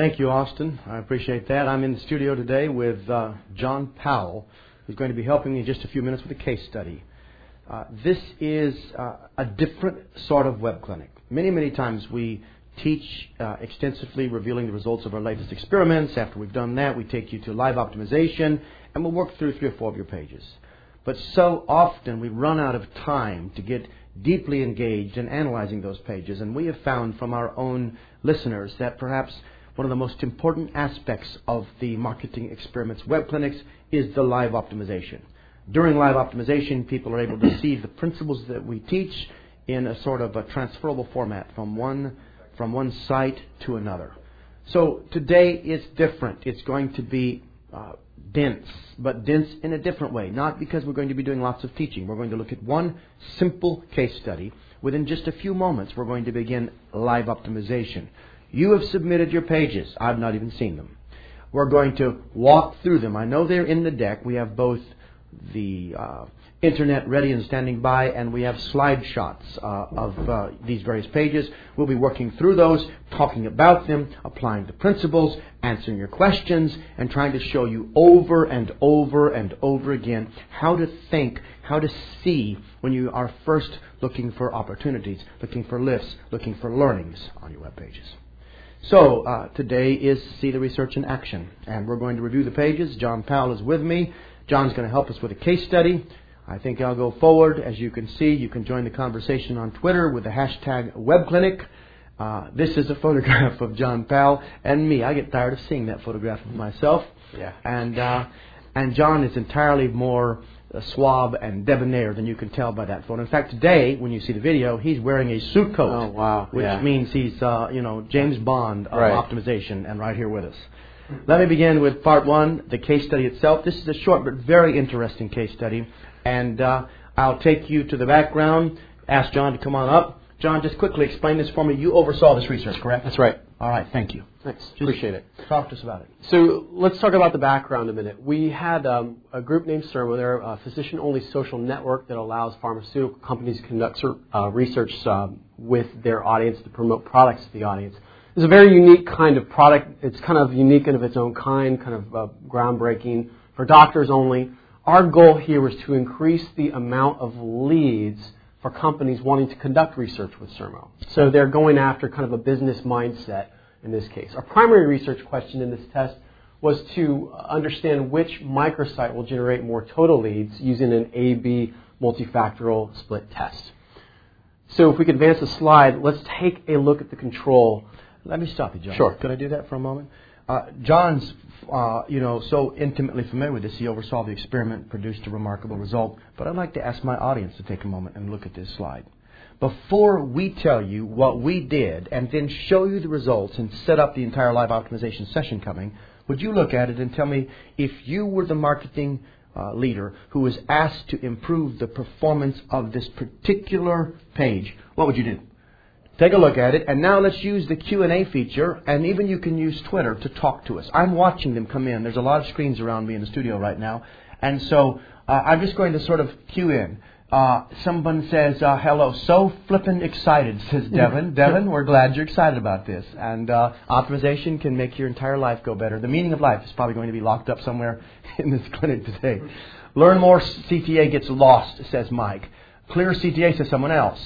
Thank you, Austin. I appreciate that. I'm in the studio today with uh, John Powell, who's going to be helping me in just a few minutes with a case study. Uh, this is uh, a different sort of web clinic. Many, many times we teach uh, extensively, revealing the results of our latest experiments. After we've done that, we take you to live optimization, and we'll work through three or four of your pages. But so often we run out of time to get deeply engaged in analyzing those pages, and we have found from our own listeners that perhaps one of the most important aspects of the marketing experiments web clinics is the live optimization. During live optimization, people are able to see the principles that we teach in a sort of a transferable format from one from one site to another. So today it's different. It's going to be uh, dense, but dense in a different way. Not because we're going to be doing lots of teaching. We're going to look at one simple case study. Within just a few moments, we're going to begin live optimization. You have submitted your pages. I've not even seen them. We're going to walk through them. I know they're in the deck. We have both the uh, internet ready and standing by, and we have slide shots uh, of uh, these various pages. We'll be working through those, talking about them, applying the principles, answering your questions, and trying to show you over and over and over again how to think, how to see when you are first looking for opportunities, looking for lifts, looking for learnings on your web pages. So uh, today is See the Research in Action, and we're going to review the pages. John Powell is with me. John's going to help us with a case study. I think I'll go forward. As you can see, you can join the conversation on Twitter with the hashtag WebClinic. Uh, this is a photograph of John Powell and me. I get tired of seeing that photograph of myself. Yeah. And uh, and John is entirely more suave and debonair than you can tell by that photo. In fact, today when you see the video, he's wearing a suit coat. Oh wow! Which yeah. means he's uh, you know James Bond of Right. optimization and right here with us. Let me begin with part one, the case study itself. This is a short but very interesting case study, and uh, I'll take you to the background. Ask John to come on up. John, just quickly explain this for me. You oversaw this research, correct? That's right. All right, thank you. Thanks. Appreciate it. Talk to us about it. So let's talk about the background a minute. We had um, a group named Sermo. They're a physician-only social network that allows pharmaceutical companies to conduct uh, research um, with their audience to promote products to the audience. It's a very unique kind of product. It's kind of unique and of its own kind, kind of uh, groundbreaking for doctors only. Our goal here was to increase the amount of leads for companies wanting to conduct research with Sermo. So they're going after kind of a business mindset in this case. Our primary research question in this test was to understand which microsite will generate more total leads using an A-B multifactorial split test. So if we could advance the slide, let's take a look at the control. Let me stop you, John. Sure. Could I do that for a moment? Uh, John's, uh, you know, so intimately familiar with this. He oversaw the experiment, produced a remarkable result. But I'd like to ask my audience to take a moment and look at this slide. Before we tell you what we did and then show you the results and set up the entire live optimization session coming, would you look at it and tell me if you were the marketing uh, leader who was asked to improve the performance of this particular page, what would you do? Take a look at it, and now let's use the Q&A feature, and even you can use Twitter to talk to us. I'm watching them come in. There's a lot of screens around me in the studio right now, and so uh, I'm just going to sort of cue in. Uh, someone says, uh, hello, so flippin' excited, says Devin. Devin, we're glad you're excited about this. And uh, optimization can make your entire life go better. The meaning of life is probably going to be locked up somewhere in this clinic today. Learn more CTA gets lost, says Mike. Clear CTA, says someone else.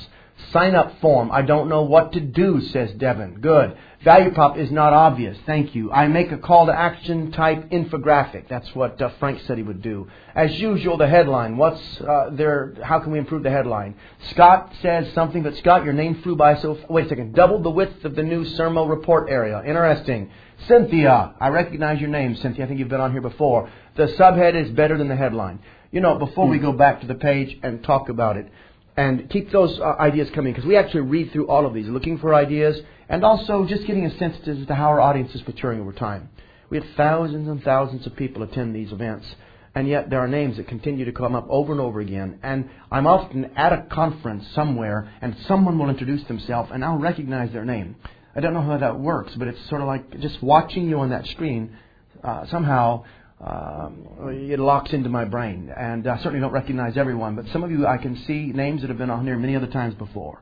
Sign up form. I don't know what to do, says Devin. Good. Value prop is not obvious. Thank you. I make a call to action type infographic. That's what uh, Frank said he would do. As usual, the headline. What's uh, there? How can we improve the headline? Scott says something, but Scott, your name flew by. So wait a second. Double the width of the new Sermo report area. Interesting. Cynthia, I recognize your name, Cynthia. I think you've been on here before. The subhead is better than the headline. You know, before we go back to the page and talk about it, and keep those uh, ideas coming because we actually read through all of these, looking for ideas and also just getting a sense as to how our audience is maturing over time. We have thousands and thousands of people attend these events, and yet there are names that continue to come up over and over again. And I'm often at a conference somewhere, and someone will introduce themselves, and I'll recognize their name. I don't know how that works, but it's sort of like just watching you on that screen. Uh, somehow, um, it locks into my brain, and I certainly don't recognize everyone. But some of you, I can see names that have been on here many other times before.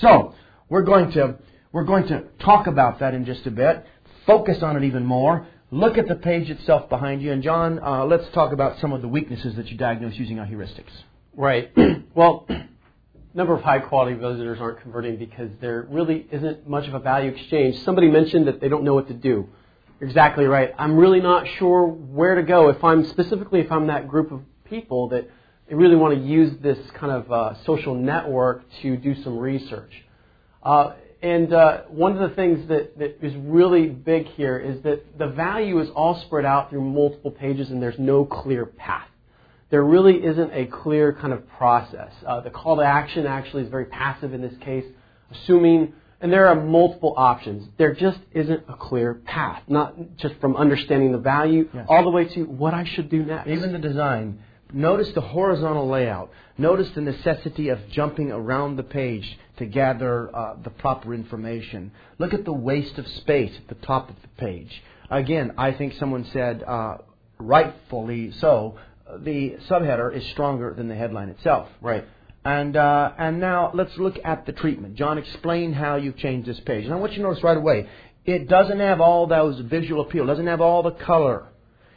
So we're going to we're going to talk about that in just a bit. Focus on it even more. Look at the page itself behind you, and John, uh, let's talk about some of the weaknesses that you diagnose using our heuristics. Right. well, number of high quality visitors aren't converting because there really isn't much of a value exchange. Somebody mentioned that they don't know what to do. You're exactly right. I'm really not sure where to go if I'm specifically if I'm that group of people that they really want to use this kind of uh, social network to do some research. Uh, and uh, one of the things that, that is really big here is that the value is all spread out through multiple pages and there's no clear path. There really isn't a clear kind of process. Uh, the call to action actually is very passive in this case, assuming, and there are multiple options. There just isn't a clear path, not just from understanding the value yes. all the way to what I should do next. Even the design Notice the horizontal layout. Notice the necessity of jumping around the page to gather uh, the proper information. Look at the waste of space at the top of the page. Again, I think someone said, uh, rightfully so, the subheader is stronger than the headline itself. Right. And uh, and now let's look at the treatment. John, explain how you've changed this page. And I want you to notice right away, it doesn't have all those visual appeal. Doesn't have all the color.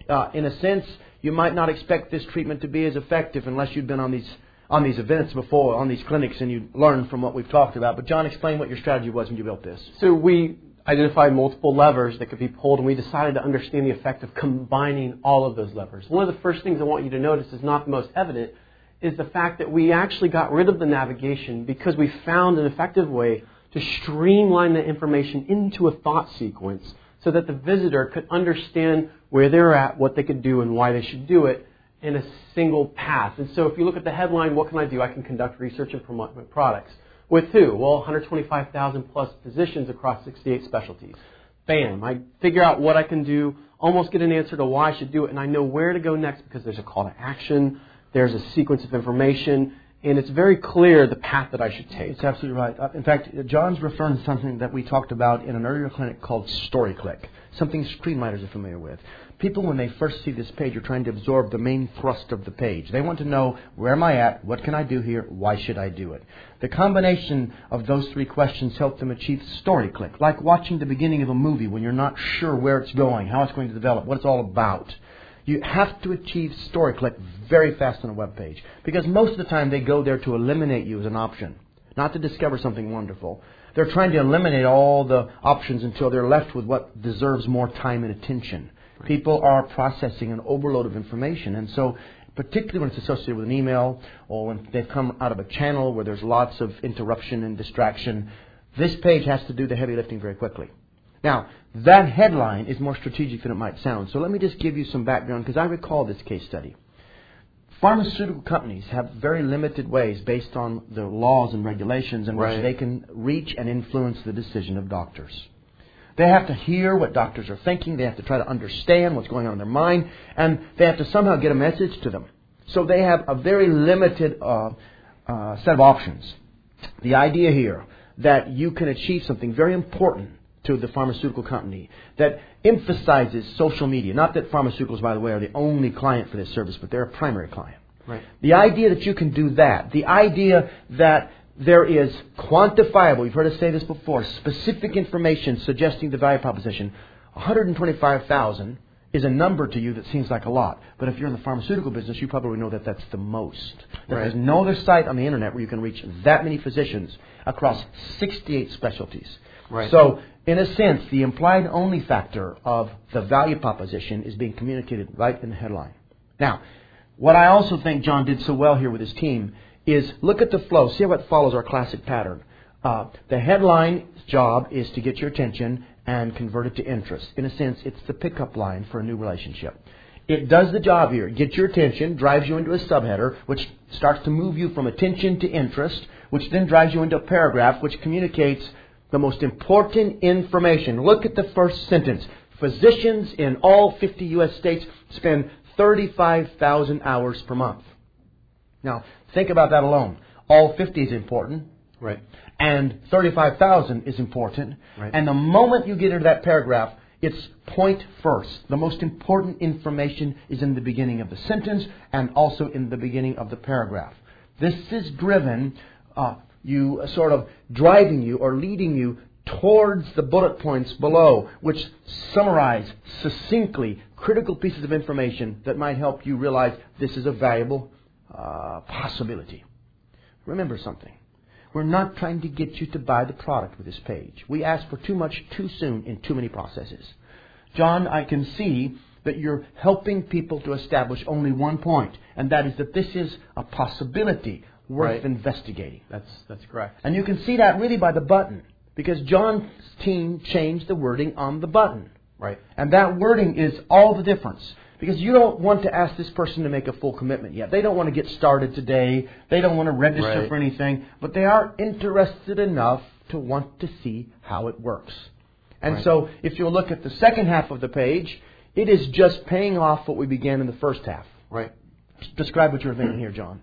Uh, in a sense, you might not expect this treatment to be as effective unless you'd been on these on these events before, on these clinics, and you learned from what we've talked about. But John, explain what your strategy was when you built this. So we identified multiple levers that could be pulled, and we decided to understand the effect of combining all of those levers. One of the first things I want you to notice is not the most evident, is the fact that we actually got rid of the navigation because we found an effective way to streamline the information into a thought sequence so that the visitor could understand where they're at, what they could do, and why they should do it in a single path. And so if you look at the headline, what can I do? I can conduct research and promote my products. With who? Well, 125,000 plus physicians across 68 specialties. Bam. I figure out what I can do, almost get an answer to why I should do it, and I know where to go next because there's a call to action, there's a sequence of information, and it's very clear the path that I should take. It's absolutely right. Uh, in fact, John's referring to something that we talked about in an earlier clinic called StoryClick, something screenwriters are familiar with. People, when they first see this page, are trying to absorb the main thrust of the page. They want to know where am I at, what can I do here, why should I do it. The combination of those three questions help them achieve StoryClick, like watching the beginning of a movie when you're not sure where it's going, how it's going to develop, what it's all about. You have to achieve StoryClick very fast on a web page because most of the time they go there to eliminate you as an option, not to discover something wonderful. They're trying to eliminate all the options until they're left with what deserves more time and attention. People are processing an overload of information, and so particularly when it's associated with an email or when they've come out of a channel where there's lots of interruption and distraction, this page has to do the heavy lifting very quickly. Now, that headline is more strategic than it might sound. So let me just give you some background because I recall this case study. Pharmaceutical companies have very limited ways, based on the laws and regulations, in which they can reach and influence the decision of doctors. They have to hear what doctors are thinking. They have to try to understand what's going on in their mind, and they have to somehow get a message to them. So they have a very limited uh, uh, set of options. The idea here that you can achieve something very important to the pharmaceutical company that emphasizes social media. Not that pharmaceuticals, by the way, are the only client for this service, but they're a primary client. Right. The idea that you can do that, the idea that there is quantifiable, you've heard us say this before, specific information suggesting the value proposition. 125,000 is a number to you that seems like a lot. But if you're in the pharmaceutical business, you probably know that that's the most. That right. There's no other site on the internet where you can reach that many physicians across 68 specialties. Right. So in a sense, the implied only factor of the value proposition is being communicated right in the headline. Now, what I also think John did so well here with his team is look at the flow. See how it follows our classic pattern. Uh, the headline's job is to get your attention and convert it to interest. In a sense, it's the pickup line for a new relationship. It does the job here. It gets your attention, drives you into a subheader, which starts to move you from attention to interest, which then drives you into a paragraph, which communicates the most important information. Look at the first sentence. Physicians in all 50 U.S. states spend 35,000 hours per month. Now, think about that alone. All 50 is important. Right. And 35,000 is important. Right. And the moment you get into that paragraph, it's point first. The most important information is in the beginning of the sentence and also in the beginning of the paragraph. This is driven, uh, you uh, sort of driving you or leading you towards the bullet points below, which summarize succinctly critical pieces of information that might help you realize this is a valuable uh, possibility. Remember something. We're not trying to get you to buy the product with this page. We ask for too much too soon in too many processes. John, I can see that you're helping people to establish only one point, and that is that this is a possibility worth Right. investigating. That's that's correct. And you can see that really by the button, because John's team changed the wording on the button. Right. And that wording is all the difference. Because you don't want to ask this person to make a full commitment yet. They don't want to get started today. They don't want to register Right. for anything. But they are interested enough to want to see how it works. And Right. so if you'll look at the second half of the page, it is just paying off what we began in the first half. Right. Describe what you're thinking here, John.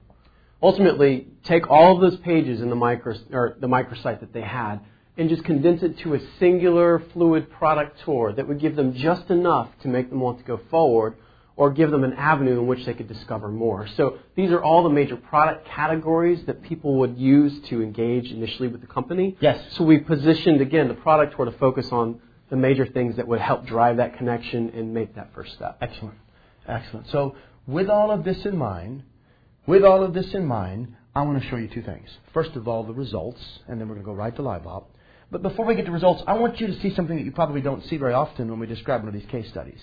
Ultimately take all of those pages in the micro or the microsite that they had and just condense it to a singular fluid product tour that would give them just enough to make them want to go forward or give them an avenue in which they could discover more. So these are all the major product categories that people would use to engage initially with the company. Yes. So we positioned again the product tour to focus on the major things that would help drive that connection and make that first step. Excellent. Excellent. So, with all of this in mind, with all of this in mind, I want to show you two things. First of all, the results, and then we're going to go right to LiveOp. But before we get to results, I want you to see something that you probably don't see very often when we describe one of these case studies.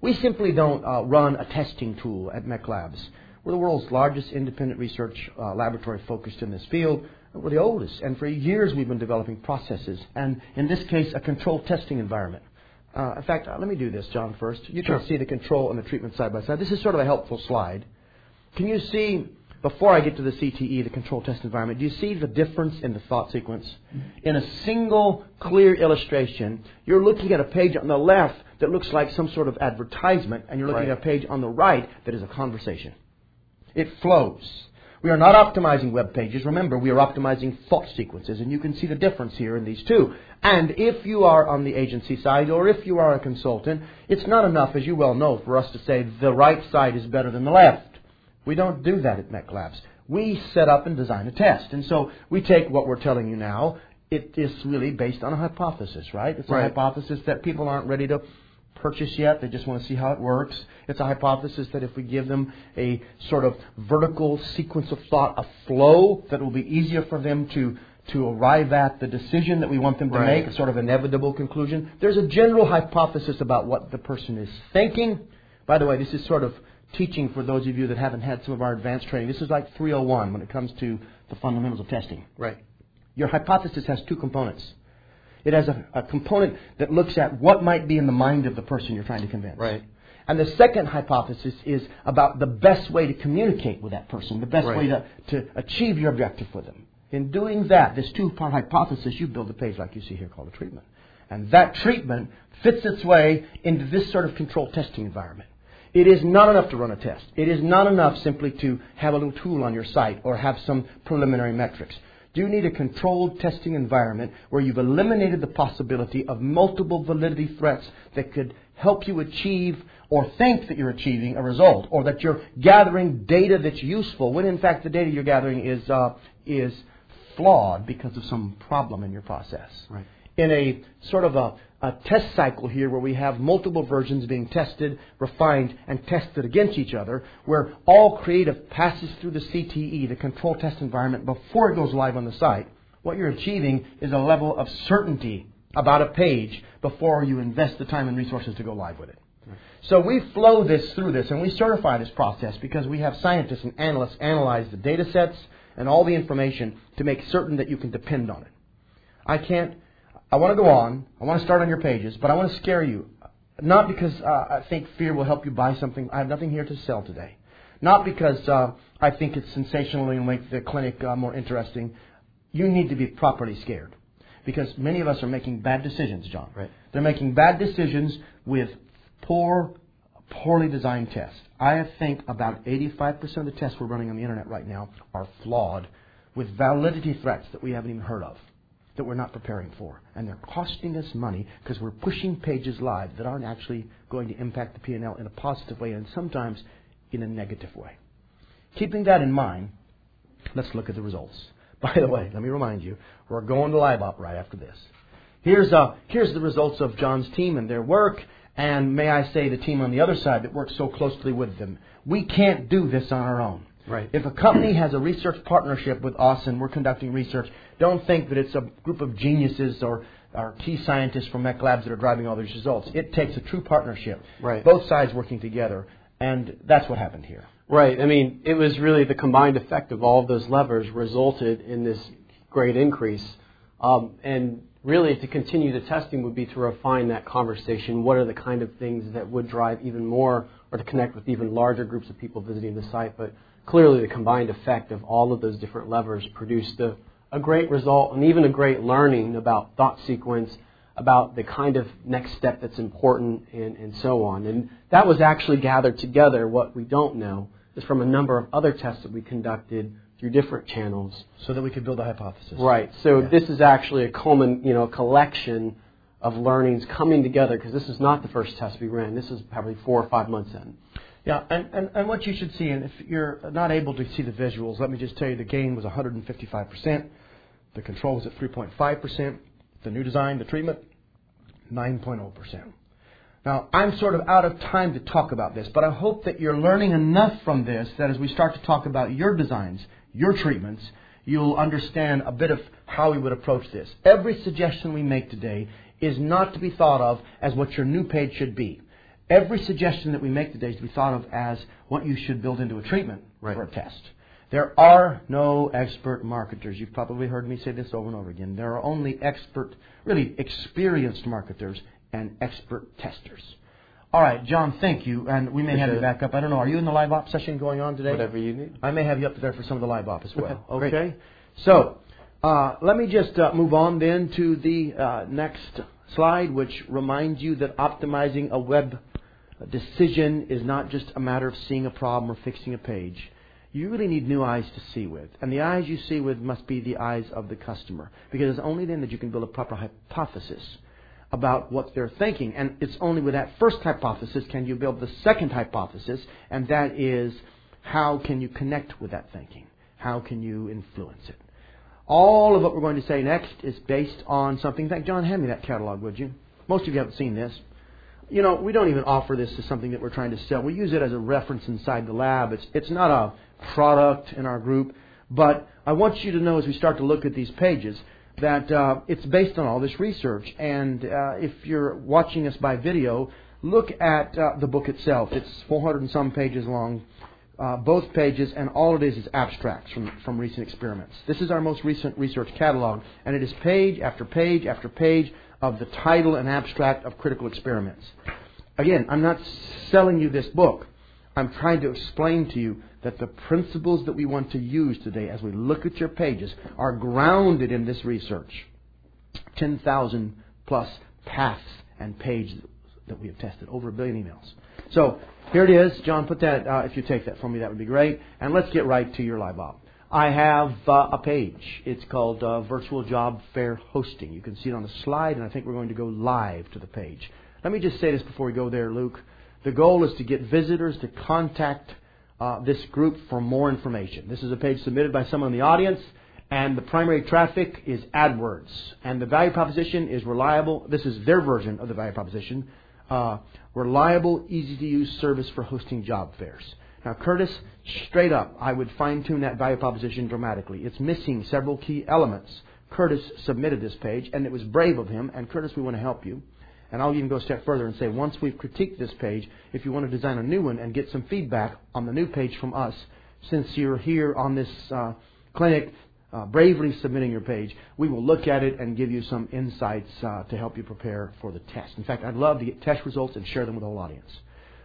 We simply don't uh, run a testing tool at MECLABS. We're the world's largest independent research uh, laboratory focused in this field. We're the oldest, and for years we've been developing processes, and in this case, a controlled testing environment. Uh, in fact, uh, let me do this, John, first. You can see the control and the treatment side by side. This is sort of a helpful slide. Can you see, before I get to the CTE, the control test environment, do you see the difference in the thought sequence? In a single clear illustration, you're looking at a page on the left that looks like some sort of advertisement, and you're looking Right. at a page on the right that is a conversation. It flows. We are not optimizing web pages. Remember, we are optimizing thought sequences, and you can see the difference here in these two. And if you are on the agency side, or if you are a consultant, it's not enough, as you well know, for us to say the right side is better than the left. We don't do that at MECLABS. We set up and design a test. And so we take what we're telling you now. It is really based on a hypothesis, right? It's a hypothesis that people aren't ready to purchase yet. They just want to see how it works. It's a hypothesis that if we give them a sort of vertical sequence of thought, a flow that will be easier for them to to arrive at the decision that we want them to Right. make, a sort of inevitable conclusion. There's a general hypothesis about what the person is thinking. By the way, this is sort of teaching for those of you that haven't had some of our advanced training. This is like 301 when it comes to the fundamentals of testing. Right. Your hypothesis has two components. It has a, a component that looks at what might be in the mind of the person you're trying to convince. Right. And the second hypothesis is about the best way to communicate with that person, the best Right. way to, to achieve your objective for them. In doing that, this two part hypothesis, you build a page like you see here called a treatment. And that treatment fits its way into this sort of controlled testing environment. It is not enough to run a test. It is not enough simply to have a little tool on your site or have some preliminary metrics. Do you need a controlled testing environment where you've eliminated the possibility of multiple validity threats that could help you achieve or think that you're achieving a result or that you're gathering data that's useful when in fact the data you're gathering is, uh, is flawed because of some problem in your process Right. In a sort of a, a test cycle here where we have multiple versions being tested, refined, and tested against each other, where all creative passes through the CTE, the control test environment, before it goes live on the site. What you're achieving is a level of certainty about a page before you invest the time and resources to go live with it. So we flow this through this and we certify this process because we have scientists and analysts analyze the data sets and all the information to make certain that you can depend on it. I can't. I want to go on. I want to start on your pages, but I want to scare you. Not because uh, I think fear will help you buy something. I have nothing here to sell today. Not because uh, I think it's sensational and make the clinic uh, more interesting. You need to be properly scared. because many of us are making bad decisions, John. Right. They're making bad decisions with poor, poorly designed tests. I think about 85% of the tests we're running on the internet right now are flawed with validity threats that we haven't even heard of, that we're not preparing for. And they're costing us money because we're pushing pages live that aren't actually going to impact the P&L in a positive way and sometimes in a negative way. Keeping that in mind, let's look at the results. By the way, let me remind you, we're going to LiveOp right after this. Here's, uh, here's the results of John's team and their work, and may I say the team on the other side that works so closely with them. We can't do this on our own. Right. If a company has a research partnership with us and we're conducting research, don't think that it's a group of geniuses or, or key scientists from MECLABS that are driving all these results. It takes a true partnership. Right. Both sides working together, and that's what happened here. Right. I mean, it was really the combined effect of all of those levers resulted in this great increase. Um, and really, to continue the testing would be to refine that conversation. What are the kind of things that would drive even more or to connect with even larger groups of people visiting the site? But clearly, the combined effect of all of those different levers produced a, a great result and even a great learning about thought sequence about the kind of next step that's important and, and so on. And that was actually gathered together. What we don't know is from a number of other tests that we conducted through different channels. So that we could build a hypothesis. Right. So Yeah. this is actually a common, you know, a collection of learnings coming together because this is not the first test we ran. This is probably four or five months in. Yeah, and, and, and what you should see, and if you're not able to see the visuals, let me just tell you the gain was 155%. The control was at 3.5%. The new design, the treatment, 9.0%. Now, I'm sort of out of time to talk about this, but I hope that you're learning enough from this that as we start to talk about your designs, your treatments, you'll understand a bit of how we would approach this. Every suggestion we make today is not to be thought of as what your new page should be. Every suggestion that we make today is to be thought of as what you should build into a treatment Right. for a test. There are no expert marketers. You've probably heard me say this over and over again. There are only expert, really experienced marketers and expert testers. All right, John, thank you. And we may have you back up. I don't know. Are you in the live op session going on today? Whatever you need. I may have you up there for some of the live op as well. Okay, great. So, uh, let me just uh, move on then to the uh, next slide, which reminds you that optimizing a web decision is not just a matter of seeing a problem or fixing a page. You really need new eyes to see with. And the eyes you see with must be the eyes of the customer. Because it's only then that you can build a proper hypothesis about what they're thinking. And it's only with that first hypothesis can you build the second hypothesis, and that is how can you connect with that thinking? How can you influence it? All of what we're going to say next is based on something. In fact, John, hand me that catalog, would you? Most of you haven't seen this. You know, we don't even offer this as something that we're trying to sell. We use it as a reference inside the lab. It's, it's not a product in our group, but I want you to know as we start to look at these pages that uh, it's based on all this research. And uh, if you're watching us by video, look at uh, the book itself. It's 400 and some pages long, uh, both pages, and all it is is abstracts from, from recent experiments. This is our most recent research catalog, and it is page after page after page of the title and abstract of critical experiments. Again, I'm not selling you this book. I'm trying to explain to you that the principles that we want to use today as we look at your pages are grounded in this research. 10,000 plus paths and pages that we have tested, over a billion emails. So here it is. John, put that, uh, if you take that from me, that would be great. And let's get right to your live op. I have uh, a page. It's called uh, Virtual Job Fair Hosting. You can see it on the slide, and I think we're going to go live to the page. Let me just say this before we go there, Luke. The goal is to get visitors to contact uh, this group for more information. This is a page submitted by someone in the audience, and the primary traffic is AdWords. And the value proposition is reliable. This is their version of the value proposition. Uh, reliable, easy to use service for hosting job fairs. Now, Curtis, straight up, I would fine tune that value proposition dramatically. It's missing several key elements. Curtis submitted this page, and it was brave of him. And Curtis, we want to help you. And I'll even go a step further and say, once we've critiqued this page, if you want to design a new one and get some feedback on the new page from us, since you're here on this uh, clinic uh, bravely submitting your page, we will look at it and give you some insights uh, to help you prepare for the test. In fact, I'd love to get test results and share them with the whole audience.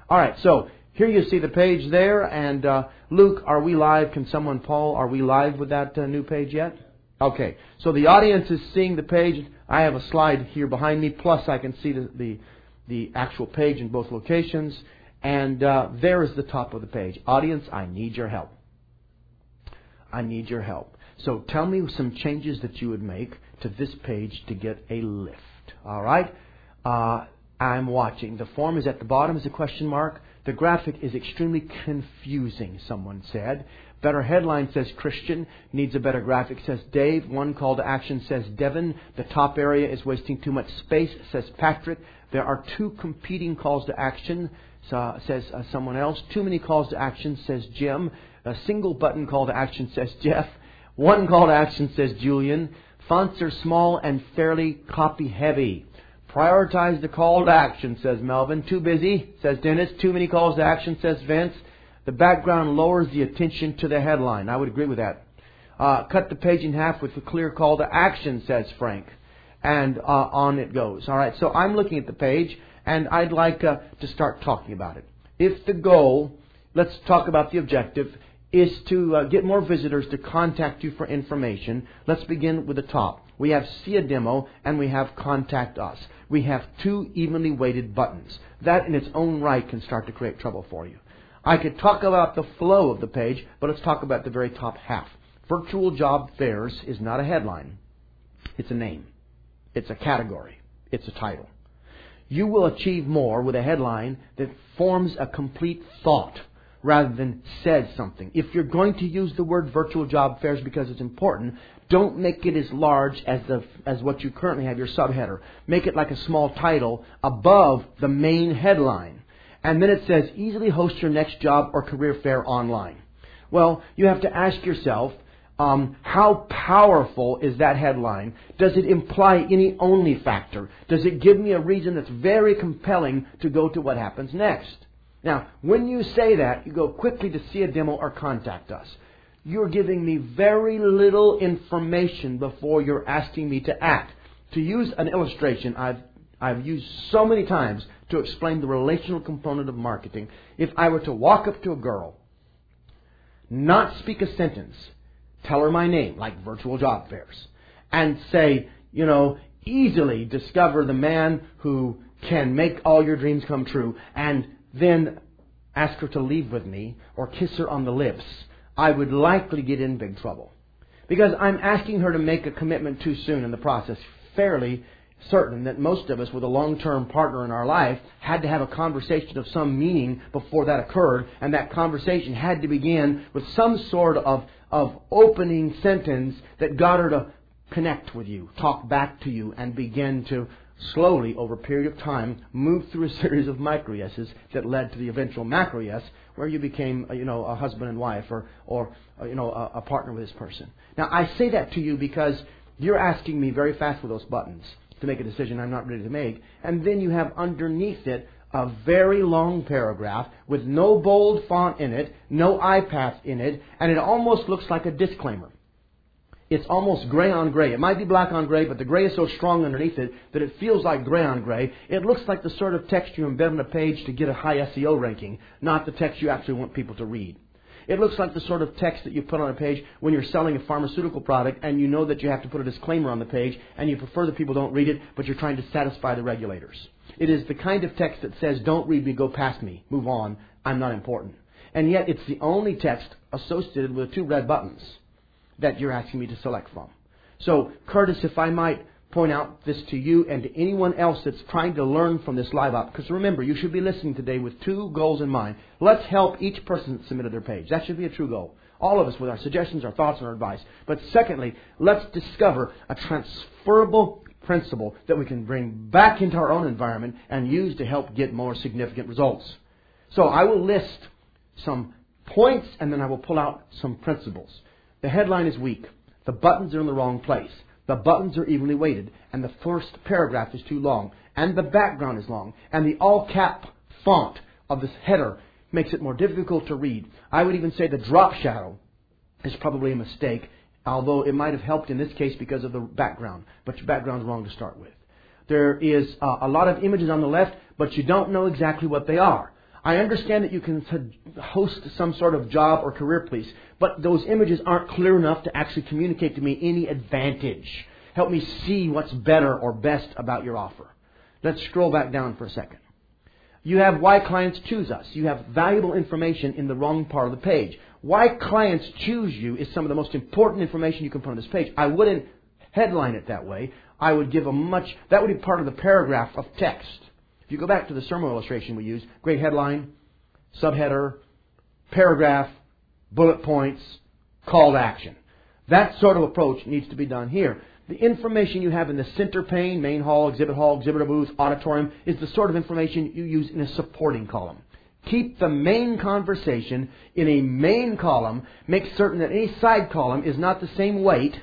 All right, so here you see the page there. And uh, Luke, are we live? Can someone, Paul, are we live with that uh, new page yet? Okay, so the audience is seeing the page. I have a slide here behind me, plus I can see the, the, the actual page in both locations. And uh, there is the top of the page. Audience, I need your help. I need your help. So tell me some changes that you would make to this page to get a lift. All right? Uh, I'm watching. The form is at the bottom as a question mark. The graphic is extremely confusing, someone said. Better headline says Christian needs a better graphic, says Dave. One call to action says Devin. The top area is wasting too much space, says Patrick. There are two competing calls to action, says uh, someone else. Too many calls to action, says Jim. A single button call to action, says Jeff. One call to action, says Julian. Fonts are small and fairly copy heavy. Prioritize the call to action, says Melvin. Too busy, says Dennis. Too many calls to action, says Vince. The background lowers the attention to the headline. I would agree with that. Uh, cut the page in half with a clear call to action, says Frank. And uh, on it goes. All right, so I'm looking at the page, and I'd like uh, to start talking about it. If the goal, let's talk about the objective, is to uh, get more visitors to contact you for information, let's begin with the top. We have see a demo and we have contact us. We have two evenly weighted buttons. That in its own right can start to create trouble for you. I could talk about the flow of the page, but let's talk about the very top half. Virtual job fairs is not a headline. It's a name. It's a category. It's a title. You will achieve more with a headline that forms a complete thought rather than says something. If you're going to use the word virtual job fairs because it's important, don't make it as large as the as what you currently have your subheader. Make it like a small title above the main headline. And then it says easily host your next job or career fair online. Well, you have to ask yourself, um, how powerful is that headline? Does it imply any only factor? Does it give me a reason that's very compelling to go to what happens next? Now, when you say that, you go quickly to see a demo or contact us. You're giving me very little information before you're asking me to act. To use an illustration I've, I've used so many times to explain the relational component of marketing, if I were to walk up to a girl, not speak a sentence, tell her my name, like virtual job fairs, and say, you know, easily discover the man who can make all your dreams come true, and then ask her to leave with me or kiss her on the lips, I would likely get in big trouble. Because I'm asking her to make a commitment too soon in the process, fairly certain that most of us with a long-term partner in our life had to have a conversation of some meaning before that occurred, and that conversation had to begin with some sort of, of opening sentence that got her to connect with you, talk back to you, and begin to slowly, over a period of time, moved through a series of micro yeses that led to the eventual macro yes, where you became, uh, you know, a husband and wife or, or uh, you know, a, a partner with this person. Now, I say that to you because you're asking me very fast with those buttons to make a decision I'm not ready to make, and then you have underneath it a very long paragraph with no bold font in it, no iPath in it, and it almost looks like a disclaimer it's almost gray on gray. It might be black on gray, but the gray is so strong underneath it that it feels like gray on gray. It looks like the sort of text you embed on a page to get a high SEO ranking, not the text you actually want people to read. It looks like the sort of text that you put on a page when you're selling a pharmaceutical product and you know that you have to put a disclaimer on the page and you prefer that people don't read it, but you're trying to satisfy the regulators. It is the kind of text that says, don't read me, go past me, move on, I'm not important. And yet it's the only text associated with two red buttons that you're asking me to select from. So, Curtis, if I might point out this to you and to anyone else that's trying to learn from this live op, because remember, you should be listening today with two goals in mind. Let's help each person that submitted their page. That should be a true goal. All of us with our suggestions, our thoughts, and our advice. But secondly, let's discover a transferable principle that we can bring back into our own environment and use to help get more significant results. So I will list some points and then I will pull out some principles. The headline is weak. The buttons are in the wrong place. The buttons are evenly weighted, and the first paragraph is too long, and the background is long, and the all cap font of this header makes it more difficult to read. I would even say the drop shadow is probably a mistake, although it might have helped in this case because of the background, but your background's wrong to start with. There is uh, a lot of images on the left, but you don't know exactly what they are. I understand that you can host some sort of job or career police, but those images aren't clear enough to actually communicate to me any advantage. Help me see what's better or best about your offer. Let's scroll back down for a second. You have why clients choose us. You have valuable information in the wrong part of the page. Why clients choose you is some of the most important information you can put on this page. I wouldn't headline it that way. I would give a much, that would be part of the paragraph of text. If you go back to the sermon illustration we used, great headline, subheader, paragraph, bullet points, call to action. That sort of approach needs to be done here. The information you have in the center pane, main hall, exhibit hall, exhibitor booth, auditorium, is the sort of information you use in a supporting column. Keep the main conversation in a main column. Make certain that any side column is not the same weight,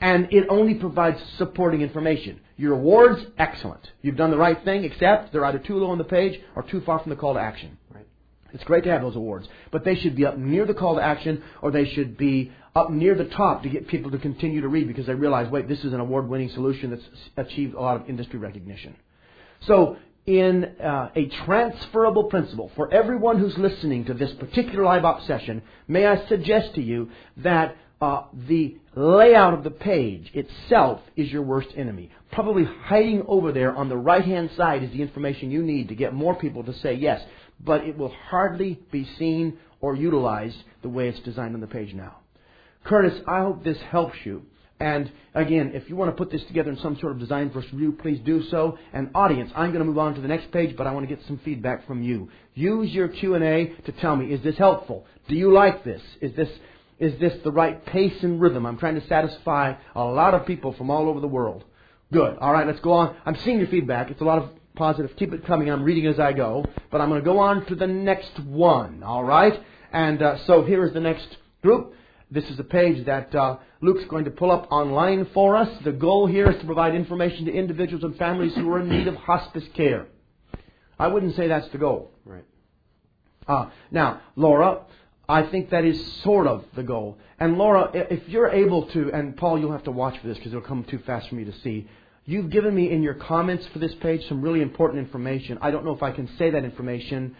and it only provides supporting information. Your awards, excellent. You've done the right thing, except they're either too low on the page or too far from the call to action. Right. It's great to have those awards, but they should be up near the call to action, or they should be up near the top to get people to continue to read because they realize, wait, this is an award winning solution that's achieved a lot of industry recognition. So, in uh, a transferable principle for everyone who's listening to this particular live op session, may I suggest to you that uh, the layout of the page itself is your worst enemy. Probably hiding over there on the right hand side is the information you need to get more people to say yes, but it will hardly be seen or utilized the way it's designed on the page now. Curtis, I hope this helps you. And again, if you want to put this together in some sort of design first review, please do so. And audience, I'm going to move on to the next page, but I want to get some feedback from you. Use your Q&A to tell me, is this helpful? Do you like this? Is this, is this the right pace and rhythm? I'm trying to satisfy a lot of people from all over the world. Good. All right, let's go on. I'm seeing your feedback. It's a lot of positive. Keep it coming. I'm reading as I go. But I'm going to go on to the next one. All right? And uh, so here is the next group. This is a page that uh, Luke's going to pull up online for us. The goal here is to provide information to individuals and families who are in need of hospice care. I wouldn't say that's the goal. Right. Uh, now, Laura, I think that is sort of the goal. And Laura, if you're able to, and Paul, you'll have to watch for this because it'll come too fast for me to see. You've given me in your comments for this page some really important information. I don't know if I can say that information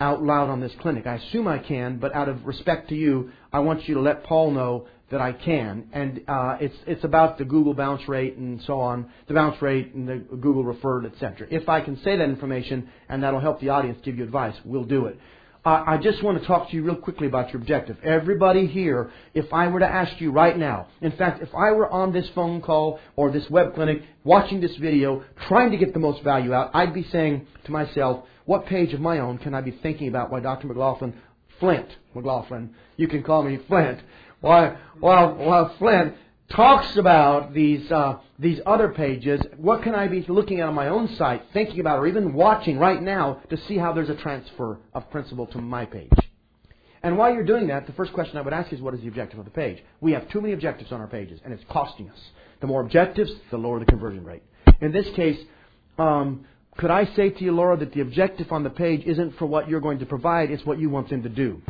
out loud on this clinic. I assume I can, but out of respect to you, I want you to let Paul know that I can. And uh, it's it's about the Google bounce rate and so on, the bounce rate and the Google referred, etc. If I can say that information and that'll help the audience give you advice, we'll do it. I just want to talk to you real quickly about your objective. Everybody here, if I were to ask you right now, in fact, if I were on this phone call or this web clinic watching this video, trying to get the most value out, I'd be saying to myself, what page of my own can I be thinking about why Dr. McLaughlin, Flint, McLaughlin, you can call me Flint, why, why, while Flint talks about these, uh, these other pages, what can I be looking at on my own site, thinking about, or even watching right now to see how there's a transfer of principle to my page? And while you're doing that, the first question I would ask is what is the objective of the page? We have too many objectives on our pages, and it's costing us. The more objectives, the lower the conversion rate. In this case, um, could I say to you, Laura, that the objective on the page isn't for what you're going to provide, it's what you want them to do?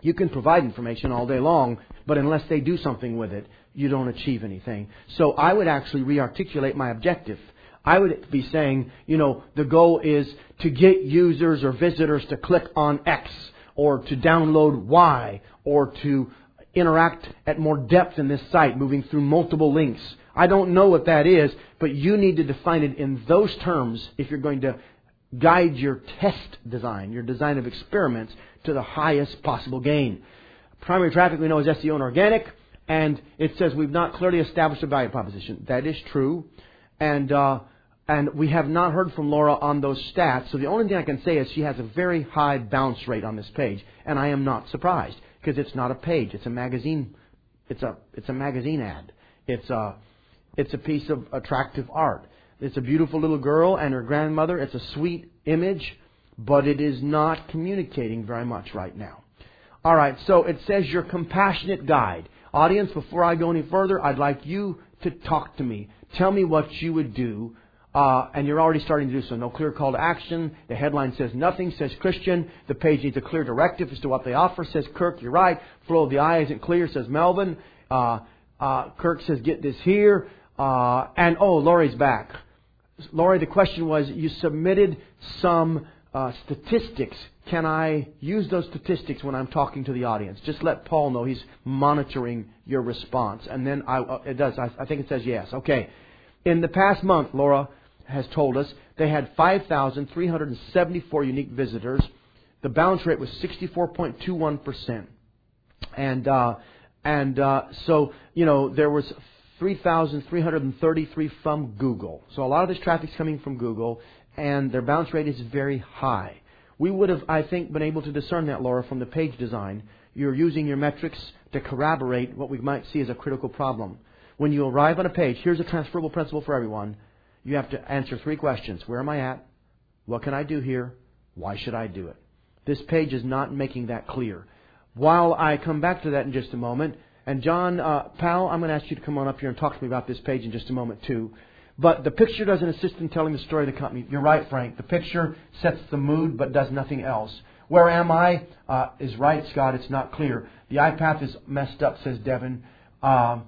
You can provide information all day long, but unless they do something with it, you don't achieve anything. So I would actually re-articulate my objective. I would be saying, you know, the goal is to get users or visitors to click on X, or to download Y, or to interact at more depth in this site, moving through multiple links. I don't know what that is, but you need to define it in those terms if you're going to guide your test design, your design of experiments, to the highest possible gain. Primary traffic we know is SEO and organic, and it says we've not clearly established a value proposition. That is true, and uh, and we have not heard from Laura on those stats. So the only thing I can say is she has a very high bounce rate on this page, and I am not surprised because it's not a page; it's a magazine. It's a it's a magazine ad. It's a it's a piece of attractive art. It's a beautiful little girl and her grandmother. It's a sweet image, but it is not communicating very much right now. All right, so it says your compassionate guide. Audience, before I go any further, I'd like you to talk to me. Tell me what you would do. Uh, and you're already starting to do so. No clear call to action. The headline says nothing, says Christian. The page needs a clear directive as to what they offer, says Kirk. You're right. Flow of the eye isn't clear, says Melvin. Uh, uh, Kirk says get this here. Uh, and oh, Laurie's back. Laurie, the question was you submitted some uh, statistics. Can I use those statistics when I'm talking to the audience? Just let Paul know he's monitoring your response. And then I, uh, it does. I, I think it says yes. Okay. In the past month, Laura has told us they had 5,374 unique visitors. The bounce rate was 64.21%. And, uh, and uh, so, you know, there was 3,333 from Google. So a lot of this traffic's coming from Google, and their bounce rate is very high. We would have, I think, been able to discern that, Laura, from the page design. You're using your metrics to corroborate what we might see as a critical problem. When you arrive on a page, here's a transferable principle for everyone. You have to answer three questions. Where am I at? What can I do here? Why should I do it? This page is not making that clear. While I come back to that in just a moment, and John uh, Powell, I'm going to ask you to come on up here and talk to me about this page in just a moment too. But the picture doesn't assist in telling the story of the company. You're right, Frank. The picture sets the mood but does nothing else. Where am I? Uh, is right, Scott. It's not clear. The eye-path is messed up, says Devin. Uh,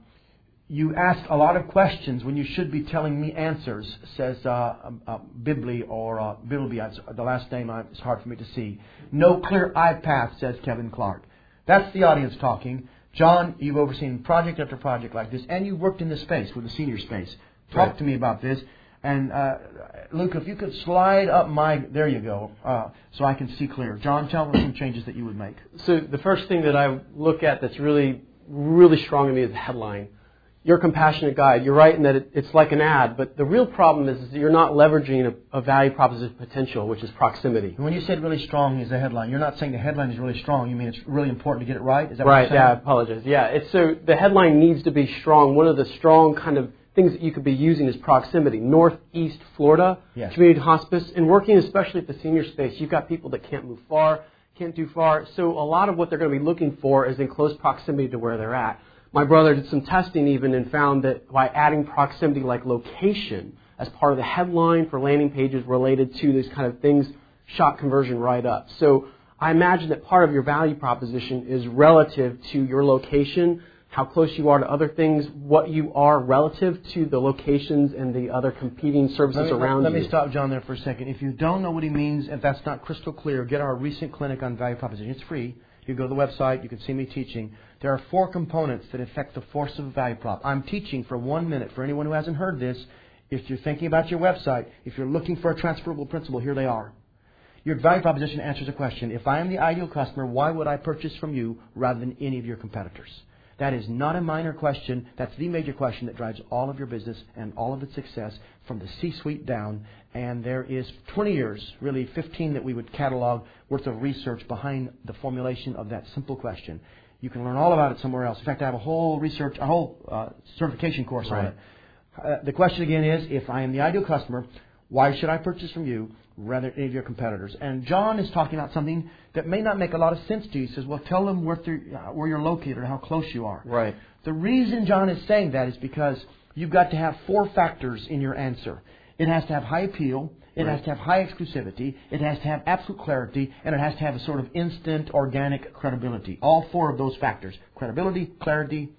you ask a lot of questions when you should be telling me answers, says uh, um, uh, Bibly or uh, Bilby. The last name is hard for me to see. No clear eye-path, says Kevin Clark. That's the audience talking. John, you've overseen project after project like this, and you've worked in this space with the senior space. Talk right. to me about this. And uh, Luke, if you could slide up my, there you go, uh, so I can see clear. John, tell me some changes that you would make. So the first thing that I look at that's really, really strong to me is the headline your compassionate guide. You're right in that it, it's like an ad, but the real problem is, is that you're not leveraging a, a, value proposition potential, which is proximity. When you said really strong is the headline, you're not saying the headline is really strong. You mean it's really important to get it right? Is that right? yeah, I apologize. Yeah, it's so the headline needs to be strong. One of the strong kind of things that you could be using is proximity. Northeast Florida yes. community hospice, and working especially at the senior space, you've got people that can't move far, can't do far. So a lot of what they're going to be looking for is in close proximity to where they're at. My brother did some testing even and found that by adding proximity like location as part of the headline for landing pages related to these kind of things, shot conversion right up. So I imagine that part of your value proposition is relative to your location, how close you are to other things, what you are relative to the locations and the other competing services let me, around let, you. Let me stop John there for a second. If you don't know what he means, if that's not crystal clear, get our recent clinic on value proposition. It's free. You go to the website, you can see me teaching. There are four components that affect the force of a value prop. I'm teaching for one minute for anyone who hasn't heard this. If you're thinking about your website, if you're looking for a transferable principle, here they are. Your value proposition answers a question. If I am the ideal customer, why would I purchase from you rather than any of your competitors? That is not a minor question. That's the major question that drives all of your business and all of its success from the C suite down. And there is 20 years, really 15 that we would catalog worth of research behind the formulation of that simple question. You can learn all about it somewhere else. In fact, I have a whole research, a whole uh, certification course right. on it. Uh, the question again is, if I am the ideal customer, why should I purchase from you rather any of your competitors? And John is talking about something that may not make a lot of sense to you. He says, well, tell them where, uh, where you're located or how close you are. Right. The reason John is saying that is because you've got to have four factors in your answer. It has to have high appeal. It right. has to have high exclusivity. It has to have absolute clarity, and it has to have a sort of instant organic credibility. All four of those factors: credibility, clarity,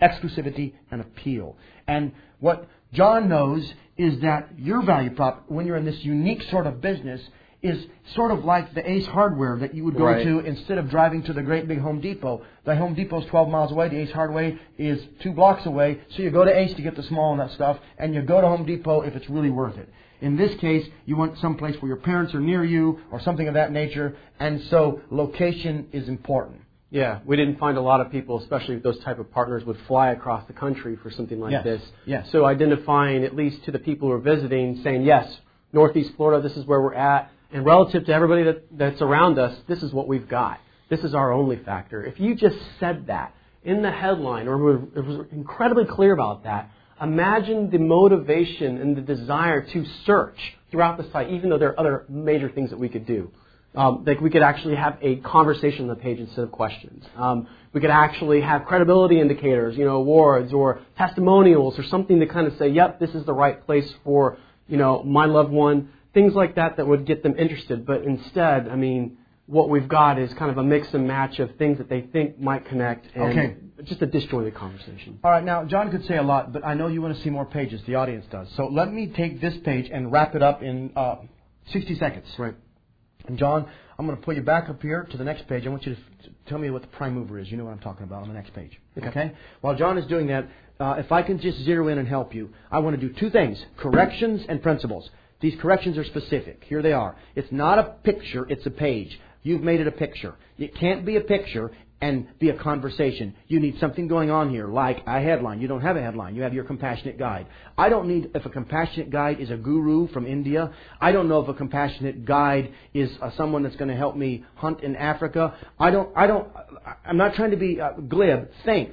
exclusivity, and appeal. And what John knows is that your value prop, when you're in this unique sort of business, is sort of like the Ace Hardware that you would go right. to instead of driving to the great big Home Depot. The Home Depot is 12 miles away. The Ace Hardware is two blocks away. So you go to Ace to get the small and that stuff, and you go to Home Depot if it's really worth it. In this case, you want some place where your parents are near you or something of that nature, and so location is important. Yeah, we didn't find a lot of people, especially those type of partners, would fly across the country for something like yes. this. Yes. So identifying, at least to the people who are visiting, saying, yes, Northeast Florida, this is where we're at, and relative to everybody that, that's around us, this is what we've got. This is our only factor. If you just said that in the headline, or was incredibly clear about that, imagine the motivation and the desire to search throughout the site, even though there are other major things that we could do. Um, like we could actually have a conversation on the page instead of questions. Um, we could actually have credibility indicators, you know, awards or testimonials or something to kind of say, yep, this is the right place for, you know, my loved one. Things like that that would get them interested. But instead, I mean, what we've got is kind of a mix and match of things that they think might connect and okay. just a disjointed conversation. All right, now John could say a lot, but I know you want to see more pages. The audience does. So let me take this page and wrap it up in uh, 60 seconds. Right. And John, I'm going to pull you back up here to the next page. I want you to f- tell me what the prime mover is. You know what I'm talking about on the next page. Okay. Okay? While John is doing that, uh, if I can just zero in and help you, I want to do two things corrections and principles. These corrections are specific. Here they are. It's not a picture, it's a page. You've made it a picture. It can't be a picture and be a conversation. You need something going on here, like a headline. You don't have a headline. You have your compassionate guide. I don't need if a compassionate guide is a guru from India. I don't know if a compassionate guide is uh, someone that's going to help me hunt in Africa. I don't. I don't. I'm not trying to be uh, glib. Think.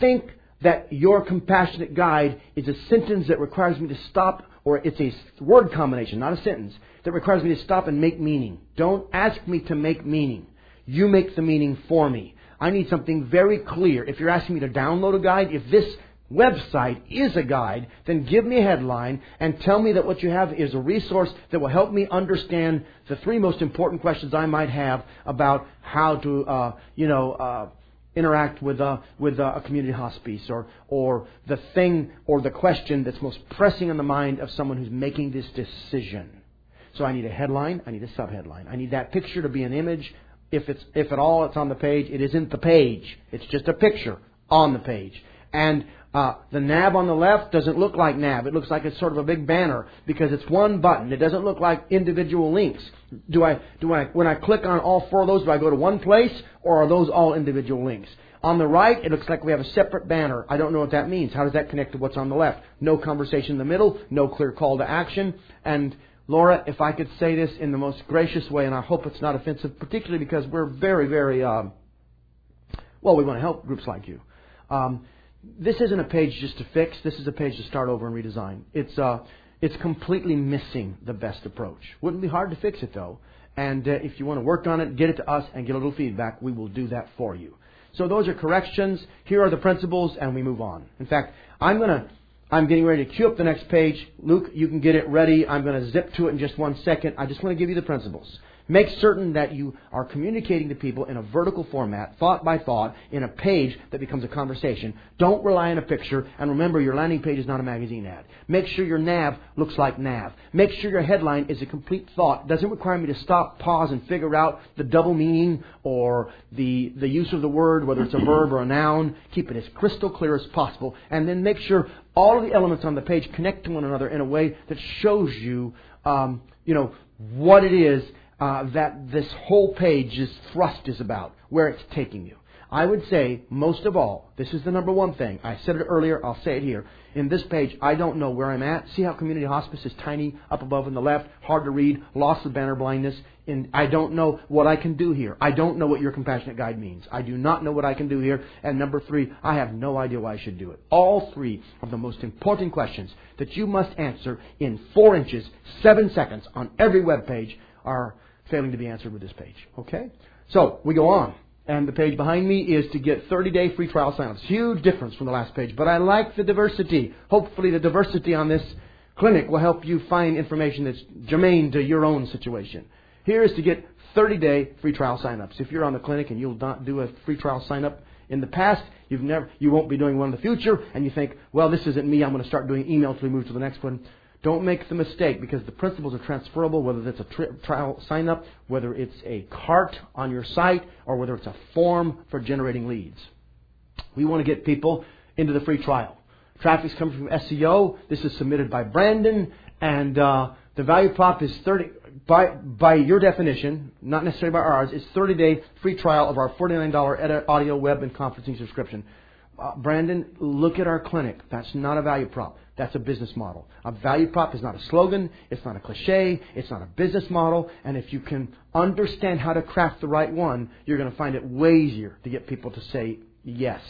Think that your compassionate guide is a sentence that requires me to stop, or it's a word combination, not a sentence, that requires me to stop and make meaning. Don't ask me to make meaning. You make the meaning for me. I need something very clear. If you're asking me to download a guide, if this website is a guide, then give me a headline and tell me that what you have is a resource that will help me understand the three most important questions I might have about how to, uh, you know, uh, interact with a, with a community hospice or, or the thing or the question that's most pressing on the mind of someone who's making this decision. So I need a headline, I need a subheadline. I need that picture to be an image. If it's if at all it's on the page, it isn't the page. It's just a picture on the page. And uh, the nav on the left doesn't look like nav. It looks like it's sort of a big banner because it's one button. It doesn't look like individual links. Do I, do I, when I click on all four of those, do I go to one place or are those all individual links? On the right, it looks like we have a separate banner. I don't know what that means. How does that connect to what's on the left? No conversation in the middle, no clear call to action. And Laura, if I could say this in the most gracious way, and I hope it's not offensive, particularly because we're very, very, um, well, we want to help groups like you. Um, this isn't a page just to fix. This is a page to start over and redesign. It's uh, it's completely missing the best approach. Wouldn't be hard to fix it though. And uh, if you want to work on it, get it to us and get a little feedback. We will do that for you. So those are corrections. Here are the principles, and we move on. In fact, I'm gonna. I'm getting ready to cue up the next page. Luke, you can get it ready. I'm going to zip to it in just one second. I just want to give you the principles. Make certain that you are communicating to people in a vertical format, thought by thought, in a page that becomes a conversation. Don't rely on a picture, and remember your landing page is not a magazine ad. Make sure your nav looks like nav. Make sure your headline is a complete thought. Doesn't require me to stop, pause, and figure out the double meaning or the, the use of the word, whether it's a verb or a noun. Keep it as crystal clear as possible, and then make sure all of the elements on the page connect to one another in a way that shows you, um, you know, what it is uh, that this whole page's thrust is about, where it's taking you. I would say, most of all, this is the number one thing. I said it earlier, I'll say it here. In this page, I don't know where I'm at. See how community hospice is tiny up above in the left, hard to read, loss of banner blindness. And I don't know what I can do here. I don't know what your compassionate guide means. I do not know what I can do here. And number three, I have no idea why I should do it. All three of the most important questions that you must answer in four inches, seven seconds on every web page are failing to be answered with this page. Okay? So, we go on. And the page behind me is to get 30 day free trial signups. Huge difference from the last page. But I like the diversity. Hopefully, the diversity on this clinic will help you find information that's germane to your own situation. Here is to get 30 day free trial signups. If you're on the clinic and you'll not do a free trial sign up in the past, you've never, you won't be doing one in the future, and you think, well, this isn't me, I'm going to start doing email till we move to the next one. Don't make the mistake because the principles are transferable, whether it's a tri- trial sign up, whether it's a cart on your site, or whether it's a form for generating leads. We want to get people into the free trial. Traffic's coming from SEO. This is submitted by Brandon, and uh, the value prop is 30. By, by your definition, not necessarily by ours, it's 30 day free trial of our $49 edit audio web and conferencing subscription. Uh, Brandon, look at our clinic. That's not a value prop. That's a business model. A value prop is not a slogan. It's not a cliche. It's not a business model. And if you can understand how to craft the right one, you're going to find it way easier to get people to say yes.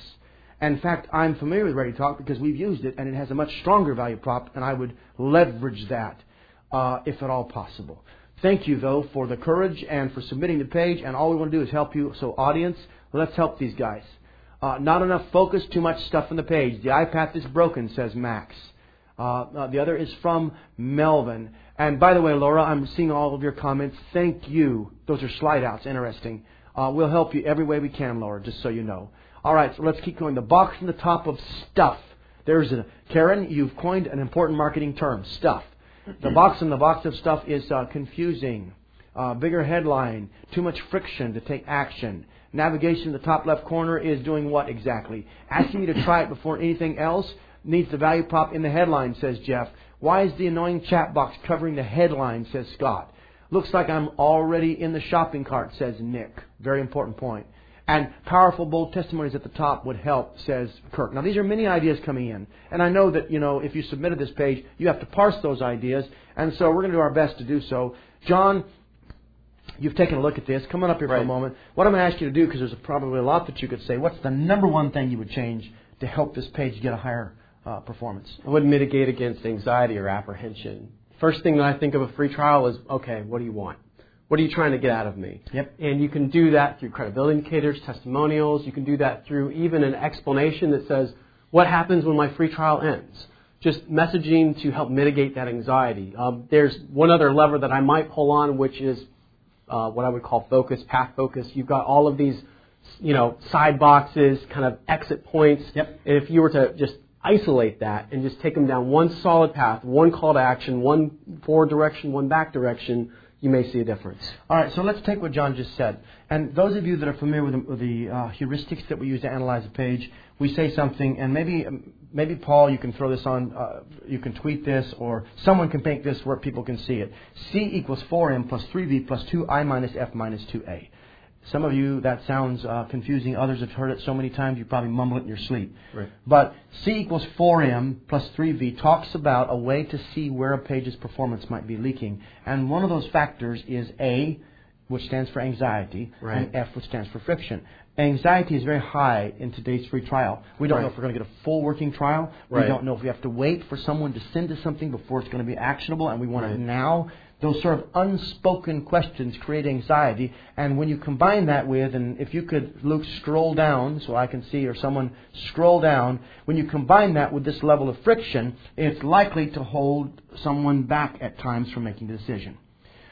And in fact, I'm familiar with ReadyTalk because we've used it and it has a much stronger value prop, and I would leverage that uh, if at all possible. Thank you, though, for the courage and for submitting the page. And all we want to do is help you. So, audience, let's help these guys. Uh, not enough focus, too much stuff on the page. The eye-path is broken, says Max. Uh, uh, the other is from Melvin. And by the way, Laura, I'm seeing all of your comments. Thank you. Those are slide outs. Interesting. Uh, we'll help you every way we can, Laura, just so you know. All right, so let's keep going. The box on the top of stuff. There's a Karen. You've coined an important marketing term, stuff. The box in the box of stuff is uh, confusing. uh, bigger headline, too much friction to take action. Navigation in the top left corner is doing what exactly? Asking you to try it before anything else needs the value prop in the headline, says Jeff. Why is the annoying chat box covering the headline, says Scott. Looks like I'm already in the shopping cart, says Nick. Very important point. And powerful, bold testimonies at the top would help, says Kirk. Now, these are many ideas coming in. And I know that, you know, if you submitted this page, you have to parse those ideas. And so we're going to do our best to do so. John, you've taken a look at this. Come on up here for a moment. What I'm going to ask you to do, because there's probably a lot that you could say, what's the number one thing you would change to help this page get a higher uh, performance? I would mitigate against anxiety or apprehension. First thing that I think of a free trial is, okay, what do you want? What are you trying to get out of me? Yep. And you can do that through credibility indicators, testimonials. You can do that through even an explanation that says, what happens when my free trial ends? Just messaging to help mitigate that anxiety. Um, there's one other lever that I might pull on, which is uh, what I would call focus, path focus. You've got all of these, you know, side boxes, kind of exit points. Yep. And if you were to just isolate that and just take them down one solid path, one call to action, one forward direction, one back direction, you may see a difference. All right, so let's take what John just said. And those of you that are familiar with the, with the uh, heuristics that we use to analyze a page, we say something, and maybe um, maybe Paul, you can throw this on, uh, you can tweet this, or someone can make this where people can see it. C equals 4m plus 3v plus 2i minus f minus 2a. Some of you, that sounds uh, confusing. Others have heard it so many times you probably mumble it in your sleep. Right. But C equals 4m plus 3v talks about a way to see where a page's performance might be leaking. And one of those factors is A, which stands for anxiety, Right. and F, which stands for friction. Anxiety is very high in today's free trial. We don't know if we're going to get a full working trial. We don't know if we have to wait for someone to send us something before it's going to be actionable, and we want it now. Those sort of unspoken questions create anxiety, and when you combine that with, and if you could, Luke, scroll down so I can see, or someone scroll down, when you combine that with this level of friction, it's likely to hold someone back at times from making the decision.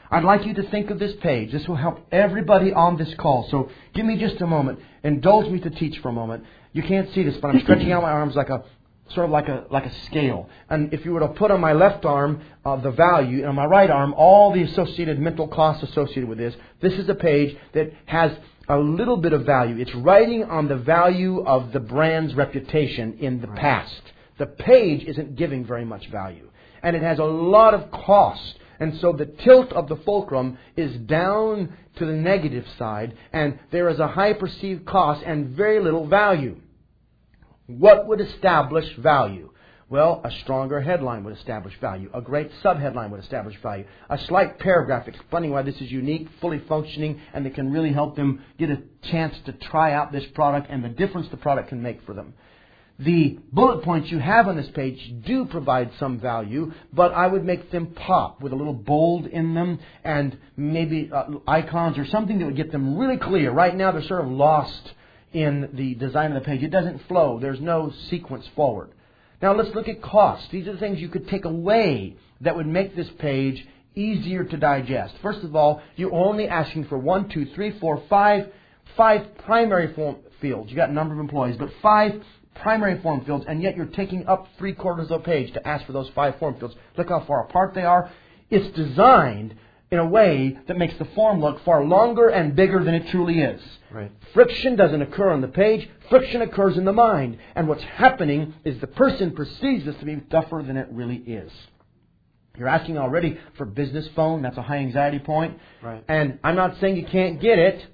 I'd like you to think of this page. This will help everybody on this call. So give me just a moment. Indulge me to teach for a moment. You can't see this, but I'm stretching out my arms like a sort of like a like a scale. And if you were to put on my left arm uh, the value, and on my right arm all the associated mental costs associated with this, this is a page that has a little bit of value. It's writing on the value of the brand's reputation in the past. The page isn't giving very much value, and it has a lot of cost. And so the tilt of the fulcrum is down to the negative side, and there is a high perceived cost and very little value. What would establish value? Well, a stronger headline would establish value. A great subheadline would establish value. A slight paragraph explaining why this is unique, fully functioning, and that can really help them get a chance to try out this product and the difference the product can make for them. The bullet points you have on this page do provide some value, but I would make them pop with a little bold in them and maybe uh, icons or something that would get them really clear. Right now, they're sort of lost in the design of the page. It doesn't flow, there's no sequence forward. Now, let's look at costs. These are the things you could take away that would make this page easier to digest. First of all, you're only asking for one, two, three, four, five, five primary form fields. You got number of employees, but five primary form fields, and yet you're taking up three quarters of a page to ask for those five form fields. Look how far apart they are. It's designed in a way that makes the form look far longer and bigger than it truly is. Right. Friction doesn't occur on the page, friction occurs in the mind. And what's happening is the person perceives this to be tougher than it really is. You're asking already for business phone, that's a high anxiety point. Right. And I'm not saying you can't get it,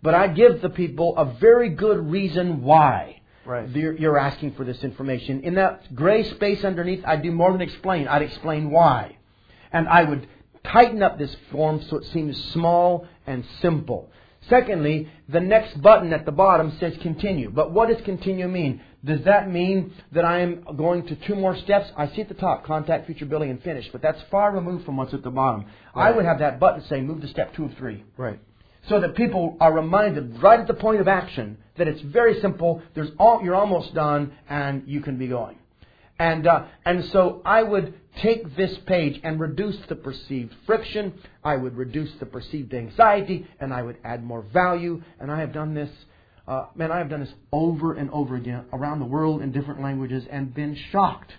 but I give the people a very good reason why. Right. You're you're asking for this information. In that gray space underneath, I'd do more than explain. I'd explain why. And I would tighten up this form so it seems small and simple. Secondly, the next button at the bottom says continue. But what does continue mean? Does that mean that I am going to two more steps? I see at the top, contact, future billing, and finish, but that's far removed from what's at the bottom. I would have that button say move to step two of three Right. so that people are reminded right at the point of action that it's very simple. There's all, you're almost done, and you can be going. And uh, and so I would take this page and reduce the perceived friction. I would reduce the perceived anxiety, and I would add more value. And I have done this. Uh, man, I have done this over and over again around the world in different languages, and been shocked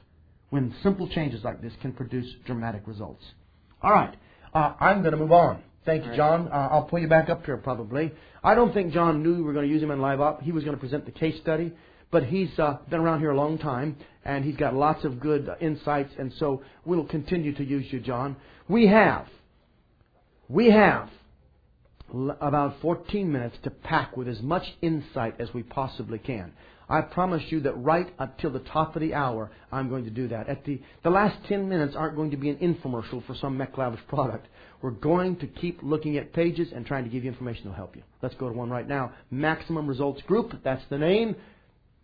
when simple changes like this can produce dramatic results. All right, uh, I'm going to move on. Thank you, John. Uh, I'll pull you back up here probably. I don't think John knew we were going to use him in live op. He was going to present the case study, but he's uh, been around here a long time and he's got lots of good insights, and so we'll continue to use you, John. We have, we have about 14 minutes to pack with as much insight as we possibly can. I promise you that right until the top of the hour, I'm going to do that. At the, the last 10 minutes aren't going to be an infomercial for some MECLABS product. We're going to keep looking at pages and trying to give you information that'll help you. Let's go to one right now. Maximum Results Group, that's the name.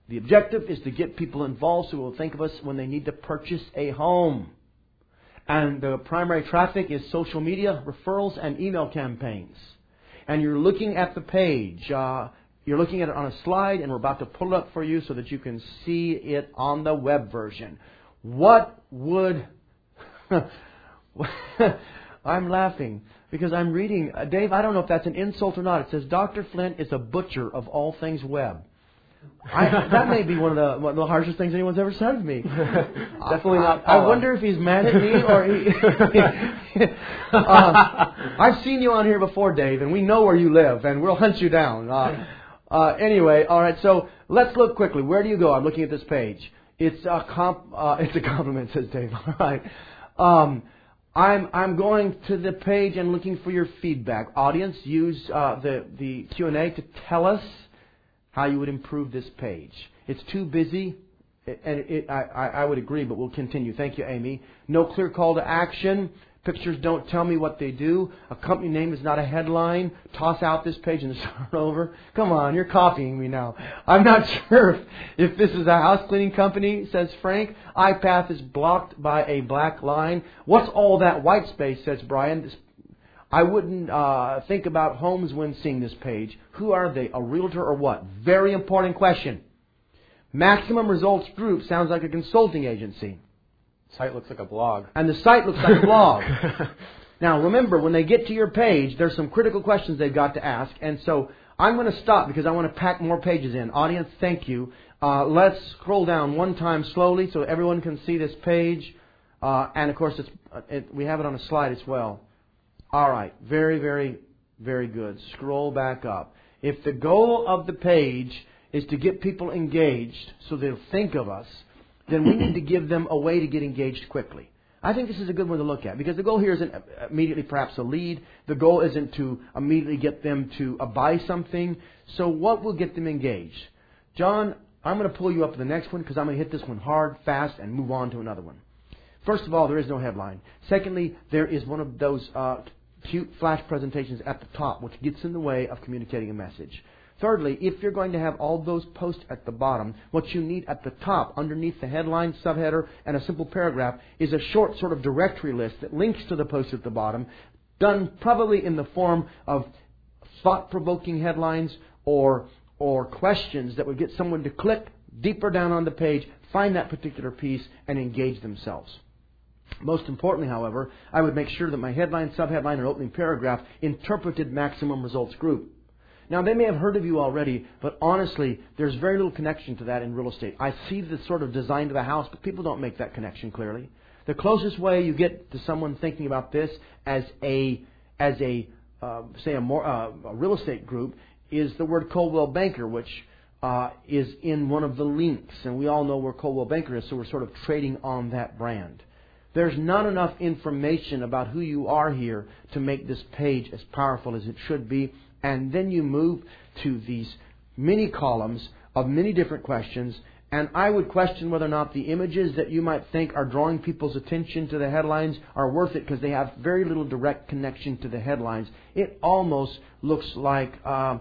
The objective is to get people involved so will think of us when they need to purchase a home. And the primary traffic is social media, referrals, and email campaigns. And you're looking at the page. Uh, you're looking at it on a slide, and we're about to pull it up for you so that you can see it on the web version. What would. I'm laughing because I'm reading. Uh, Dave, I don't know if that's an insult or not. It says Dr. Flint is a butcher of all things web. I, that may be one of the one of the harshest things anyone's ever said to me. Definitely not. I, I wonder if he's mad at me or he. uh, I've seen you on here before, Dave, and we know where you live, and we'll hunt you down. Uh, uh, anyway, all right. So let's look quickly. Where do you go? I'm looking at this page. It's a comp. Uh, it's a compliment, says Dave. All right. Um, I'm I'm going to the page and looking for your feedback. Audience, use uh, the the Q and A to tell us how you would improve this page. It's too busy, and it, I, I would agree, but we'll continue. Thank you, Amy. No clear call to action. Pictures don't tell me what they do. A company name is not a headline. Toss out this page and start over. Come on, you're copying me now. I'm not sure if, if this is a house cleaning company, says Frank. eye-path is blocked by a black line. What's all that white space, says Brian. This I wouldn't uh, think about homes when seeing this page. Who are they? A realtor or what? Very important question. Maximum Results Group sounds like a consulting agency. Site looks like a blog. And the site looks like a blog. now remember, when they get to your page, there's some critical questions they've got to ask. And so I'm going to stop because I want to pack more pages in. Audience, thank you. Uh, let's scroll down one time slowly so everyone can see this page. Uh, and of course, it's, it, we have it on a slide as well. All right, very, very, very good. Scroll back up. If the goal of the page is to get people engaged so they'll think of us, then we need to give them a way to get engaged quickly. I think this is a good one to look at because the goal here isn't immediately perhaps a lead. The goal isn't to immediately get them to uh, buy something. So what will get them engaged? John, I'm going to pull you up to the next one because I'm going to hit this one hard, fast, and move on to another one. First of all, there is no headline. Secondly, there is one of those uh, cute flash presentations at the top, which gets in the way of communicating a message. Thirdly, if you're going to have all those posts at the bottom, what you need at the top, underneath the headline, subheader, and a simple paragraph, is a short sort of directory list that links to the posts at the bottom, done probably in the form of thought provoking headlines or, or questions that would get someone to click deeper down on the page, find that particular piece, and engage themselves. Most importantly, however, I would make sure that my headline, subheadline, and opening paragraph interpreted maximum results group. Now, they may have heard of you already, but honestly, there's very little connection to that in real estate. I see the sort of design to the house, but people don't make that connection clearly. The closest way you get to someone thinking about this as a, as a, uh, say, a, more, uh, a real estate group is the word Coldwell Banker, which uh, is in one of the links, and we all know where Coldwell Banker is, so we're sort of trading on that brand. There's not enough information about who you are here to make this page as powerful as it should be. And then you move to these many columns of many different questions. And I would question whether or not the images that you might think are drawing people's attention to the headlines are worth it because they have very little direct connection to the headlines. It almost looks like. Uh,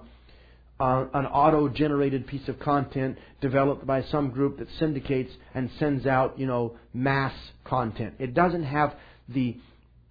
uh, an auto-generated piece of content developed by some group that syndicates and sends out, you know, mass content. It doesn't have the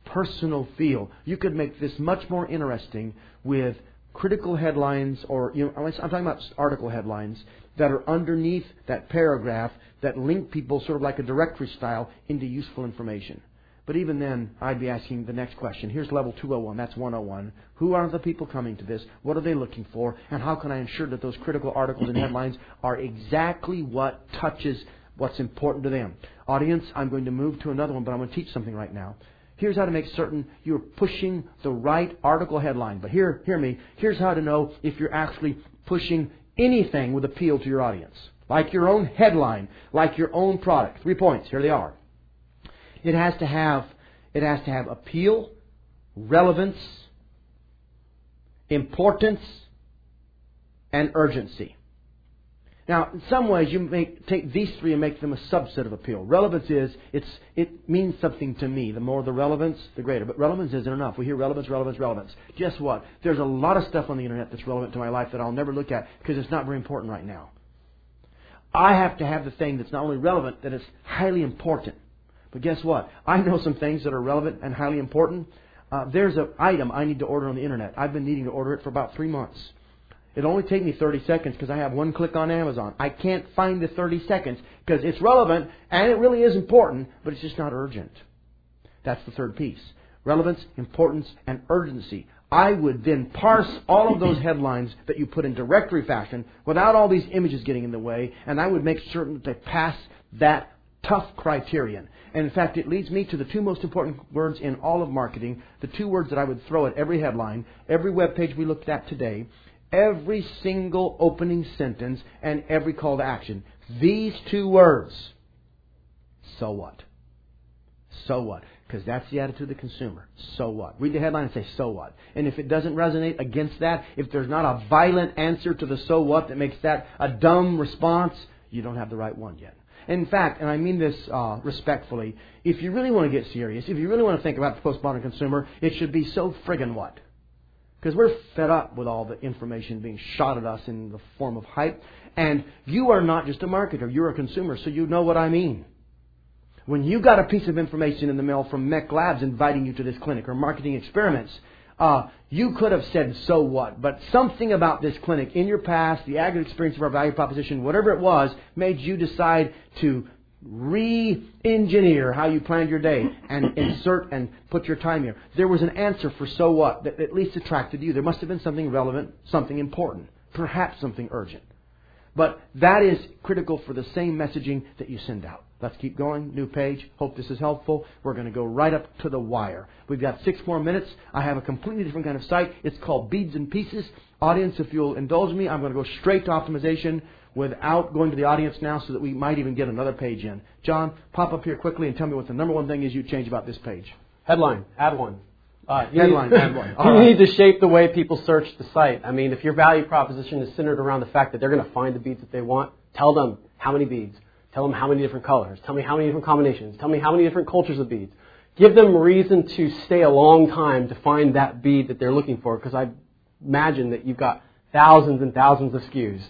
personal feel. You could make this much more interesting with critical headlines, or you know, I'm talking about article headlines that are underneath that paragraph that link people sort of like a directory style into useful information. But even then, I'd be asking the next question. Here's level 201. That's 101. Who are the people coming to this? What are they looking for? And how can I ensure that those critical articles and headlines are exactly what touches what's important to them? Audience, I'm going to move to another one, but I'm going to teach something right now. Here's how to make certain you're pushing the right article headline. But here, hear me. Here's how to know if you're actually pushing anything with appeal to your audience. Like your own headline, like your own product. Three points. Here they are. It has to have, it has to have appeal, relevance, importance, and urgency. Now, in some ways, you make, take these three and make them a subset of appeal. Relevance is, it's, it means something to me. The more the relevance, the greater. But relevance isn't enough. We hear relevance, relevance, relevance. Guess what? There's a lot of stuff on the internet that's relevant to my life that I'll never look at because it's not very important right now. I have to have the thing that's not only relevant, that is highly important. But guess what? I know some things that are relevant and highly important. Uh, there's an item I need to order on the internet. I've been needing to order it for about three months. It'll only take me 30 seconds because I have one click on Amazon. I can't find the 30 seconds because it's relevant and it really is important, but it's just not urgent. That's the third piece. Relevance, importance, and urgency. I would then parse all of those headlines that you put in directory fashion without all these images getting in the way, and I would make certain that they pass that tough criterion. And in fact, it leads me to the two most important words in all of marketing, the two words that I would throw at every headline, every web page we looked at today, every single opening sentence and every call to action. These two words. So what? So what? Because that's the attitude of the consumer. So what? Read the headline and say, so what? And if it doesn't resonate against that, if there's not a violent answer to the so what that makes that a dumb response, you don't have the right one yet. In fact, and I mean this uh, respectfully, if you really want to get serious, if you really want to think about the postmodern consumer, it should be so friggin' what? Because we're fed up with all the information being shot at us in the form of hype. And you are not just a marketer, you're a consumer, so you know what I mean. When you got a piece of information in the mail from MECLABS inviting you to this clinic or marketing experiments, uh, you could have said, so what? But something about this clinic in your past, the aggregate experience of our value proposition, whatever it was, made you decide to re-engineer how you planned your day and insert and put your time here. There was an answer for so what that at least attracted you. There must have been something relevant, something important, perhaps something urgent. But that is critical for the same messaging that you send out. Let's keep going. New page. Hope this is helpful. We're going to go right up to the wire. We've got six more minutes. I have a completely different kind of site. It's called Beads and Pieces. Audience, if you'll indulge me, I'm going to go straight to optimization without going to the audience now so that we might even get another page in. John, pop up here quickly and tell me what the number one thing is you change about this page. Headline, add one. Uh, Headline, need, add one. you right. need to shape the way people search the site. I mean, if your value proposition is centered around the fact that they're going to find the beads that they want, tell them how many beads. Tell them how many different colors. Tell me how many different combinations. Tell me how many different cultures of beads. Give them reason to stay a long time to find that bead that they're looking for because I imagine that you've got thousands and thousands of SKUs.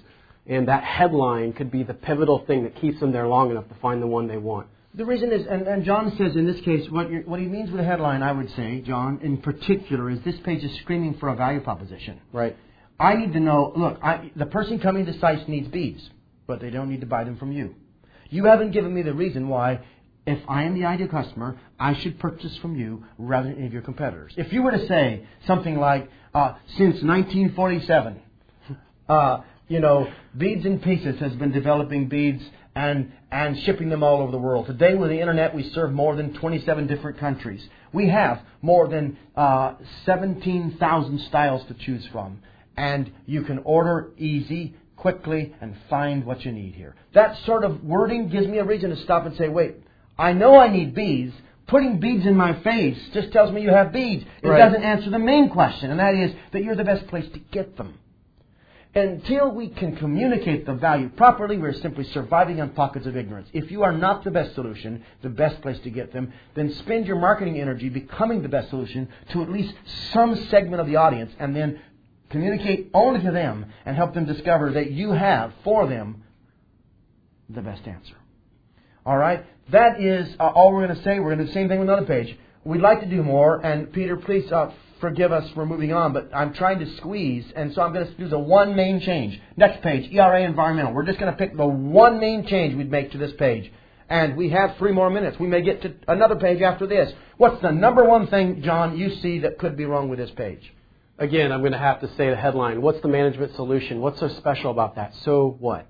And that headline could be the pivotal thing that keeps them there long enough to find the one they want. The reason is, and, and John says in this case, what, what he means with a headline, I would say, John, in particular, is this page is screaming for a value proposition. Right. I need to know, look, I, the person coming to sites needs beads, but they don't need to buy them from you. You haven't given me the reason why, if I am the ideal customer, I should purchase from you rather than any of your competitors. If you were to say something like, uh, since 1947, uh, you know, Beads and Pieces has been developing beads and, and shipping them all over the world. Today, with the internet, we serve more than 27 different countries. We have more than uh, 17,000 styles to choose from. And you can order easy, quickly, and find what you need here. That sort of wording gives me a reason to stop and say, wait, I know I need beads. Putting beads in my face just tells me you have beads. It Right. doesn't answer the main question, and that is that you're the best place to get them. Until we can communicate the value properly, we're simply surviving on pockets of ignorance. If you are not the best solution, the best place to get them, then spend your marketing energy becoming the best solution to at least some segment of the audience and then communicate only to them and help them discover that you have for them the best answer. All right? That is uh, all we're going to say. We're going to do the same thing with another page. We'd like to do more, and Peter, please uh, forgive us for moving on, but I'm trying to squeeze, and so I'm going to do the one main change. Next page, ERA Environmental. We're just going to pick the one main change we'd make to this page. And we have three more minutes. We may get to another page after this. What's the number one thing, John, you see that could be wrong with this page? Again, I'm going to have to say the headline. What's the management solution? What's so special about that? So what?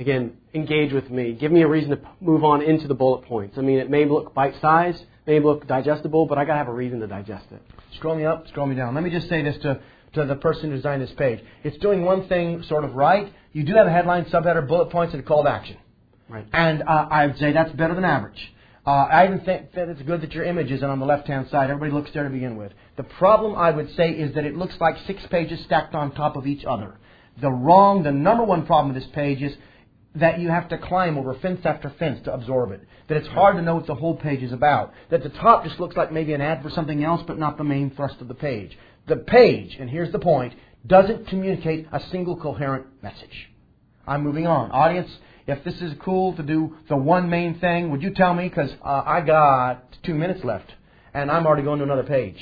Again, engage with me. Give me a reason to move on into the bullet points. I mean, it may look bite-sized. may look digestible, but I got to have a reason to digest it. Scroll me up, scroll me down. Let me just say this to, to the person who designed this page. It's doing one thing sort of right. You do have a headline, subheader, bullet points, and a call to action. Right. And uh, I would say that's better than average. Uh, I even think that it's good that your image isn't on the left-hand side. Everybody looks there to begin with. The problem, I would say, is that it looks like six pages stacked on top of each other. The wrong, the number one problem with this page is that you have to climb over fence after fence to absorb it. That it's hard to know what the whole page is about. That the top just looks like maybe an ad for something else, but not the main thrust of the page. The page, and here's the point, doesn't communicate a single coherent message. I'm moving on. Audience, if this is cool to do the one main thing, would you tell me? Because uh, I got two minutes left, and I'm already going to another page.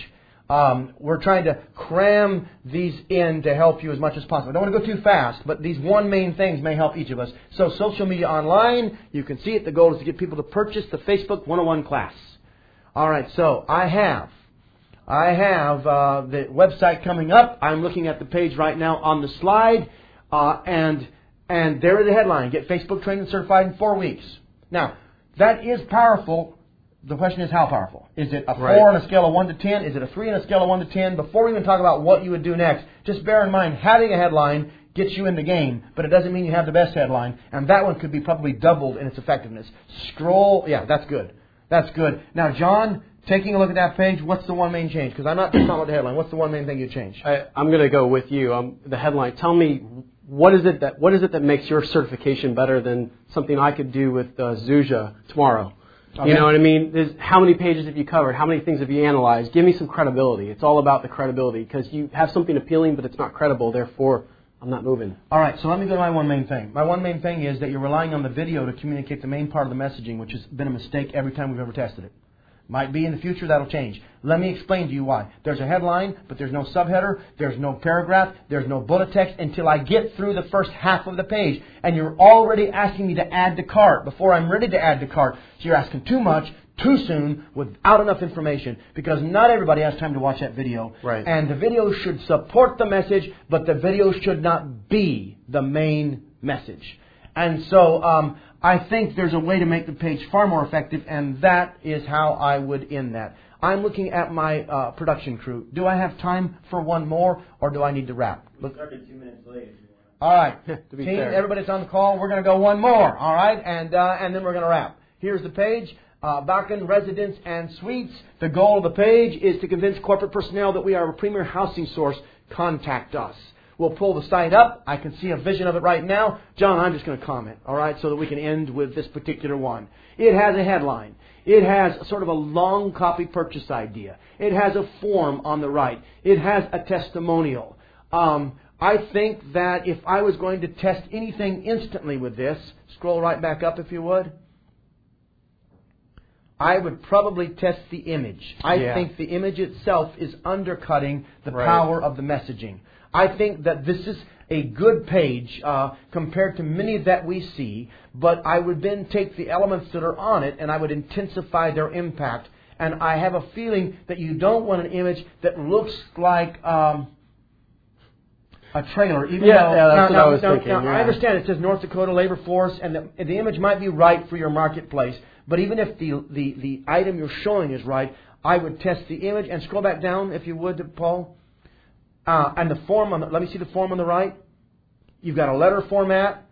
Um, we're trying to cram these in to help you as much as possible. I don't want to go too fast, but these one main things may help each of us. So, social media online, you can see it. The goal is to get people to purchase the Facebook 101 class. All right, so I have. I have uh, the website coming up. I'm looking at the page right now on the slide, uh, and and there is the headline: Get Facebook trained and certified in four weeks. Now, that is powerful. The question is how powerful? Is it a four Right. on a scale of one to ten? Is it a three on a scale of one to ten? Before we even talk about what you would do next, just bear in mind having a headline gets you in the game, but it doesn't mean you have the best headline, and that one could be probably doubled in its effectiveness. Scroll, yeah, that's good. That's good. Now, John, taking a look at that page, what's the one main change? Because I'm not just talking about the headline. What's the one main thing you change? I, I'm going to go with you. Um, the headline. Tell me what is it that what is it that makes your certification better than something I could do with uh, Zuja tomorrow? Okay. You know what I mean? There's, how many pages have you covered? How many things have you analyzed? Give me some credibility. It's all about the credibility because you have something appealing, but it's not credible. Therefore, I'm not moving. All right, so let me go to my one main thing. My one main thing is that you're relying on the video to communicate the main part of the messaging, which has been a mistake every time we've ever tested it. Might be in the future that'll change. Let me explain to you why. There's a headline, but there's no subheader, there's no paragraph, there's no bullet text until I get through the first half of the page. And you're already asking me to add to cart before I'm ready to add to cart. So you're asking too much, too soon, without enough information, because not everybody has time to watch that video. Right. And the video should support the message, but the video should not be the main message. And so um, I think there's a way to make the page far more effective, and that is how I would end that. I'm looking at my uh, production crew. Do I have time for one more, or do I need to wrap? Look, all right, To be team, fair. everybody's on the call. We're going to go one more. All right, and uh, and then we're going to wrap. Here's the page. Uh, Bakken Residence and Suites. The goal of the page is to convince corporate personnel that we are a premier housing source. Contact us. We'll pull the site up. I can see a vision of it right now. John, I'm just going to comment, all right, so that we can end with this particular one. It has a headline. It has sort of a long copy purchase idea. It has a form on the right. It has a testimonial. Um, I think that if I was going to test anything instantly with this, scroll right back up if you would. I would probably test the image. I Yeah. think the image itself is undercutting the Right. power of the messaging. I think that this is a good page uh, compared to many that we see, but I would then take the elements that are on it and I would intensify their impact. And I have a feeling that you don't want an image that looks like um, a trailer, even Yeah, though yeah, that's now, what now- I was now- thinking, now, I understand it says North Dakota Labor Force, and the, the image might be right for your marketplace. But even if the, the, the item you're showing is right, I would test the image and scroll back down, if you would, Paul. Uh, and the form on the, let me see the form on the right. You've got a letter format.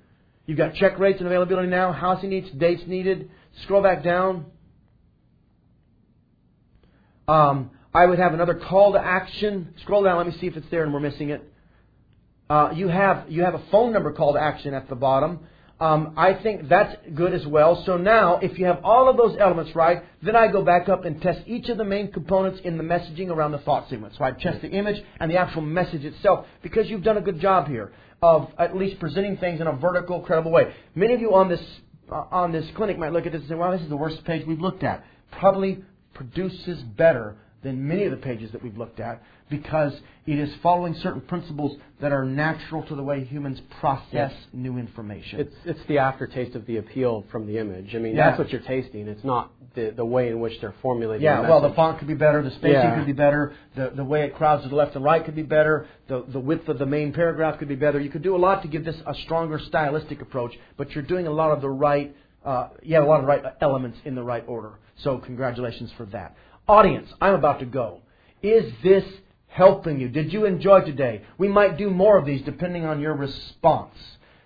You've got check rates and availability now, housing needs, dates needed. Scroll back down. Um, I would have another call to action. Scroll down. Let me see if it's there and we're missing it. Uh, you have you have a phone number call to action at the bottom. Um, I think that's good as well. So now, if you have all of those elements right, then I go back up and test each of the main components in the messaging around the thought sequence. So I test the image and the actual message itself because you've done a good job here of at least presenting things in a vertical, credible way. Many of you on this uh, on this clinic might look at this and say, "Wow, this is the worst page we've looked at." Probably produces better than many of the pages that we've looked at because it is following certain principles that are natural to the way humans process new information. It's it's the aftertaste of the appeal from the image. I mean, Yeah. that's what you're tasting. It's not the the way in which they're formulating. yeah, the well, the font could be better, the spacing Yeah. could be better, the, the way it crowds to the left and right could be better, the, the width of the main paragraph could be better. You could do a lot to give this a stronger stylistic approach, but you're doing a lot of the right uh, you had a lot of right elements in the right order. So congratulations for that. Audience, I'm about to go. Is this helping you? Did you enjoy today? We might do more of these depending on your response.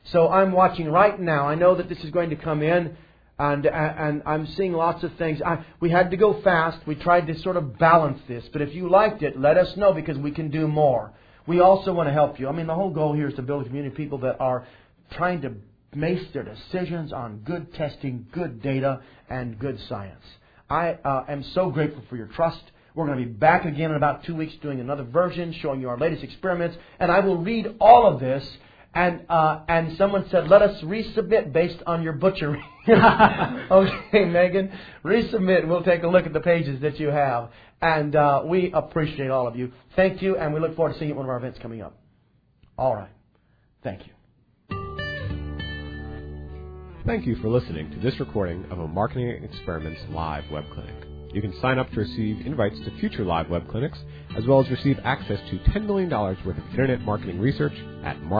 So I'm watching right now. I know that this is going to come in, and and I'm seeing lots of things. I, we had to go fast. We tried to sort of balance this. But if you liked it, let us know because we can do more. We also want to help you. I mean, the whole goal here is to build a community of people that are trying to base their decisions on good testing, good data, and good science. I uh, am so grateful for your trust. We're going to be back again in about two weeks doing another version, showing you our latest experiments, and I will read all of this. And uh, and someone said, let us resubmit based on your butchery. okay, Megan, resubmit. We'll take a look at the pages that you have, and uh, we appreciate all of you. Thank you, and we look forward to seeing you at one of our events coming up. All right, thank you. Thank you for listening to this recording of a Marketing Experiments live web clinic. You can sign up to receive invites to future live web clinics, as well as receive access to $10 million worth of internet marketing research at Mark.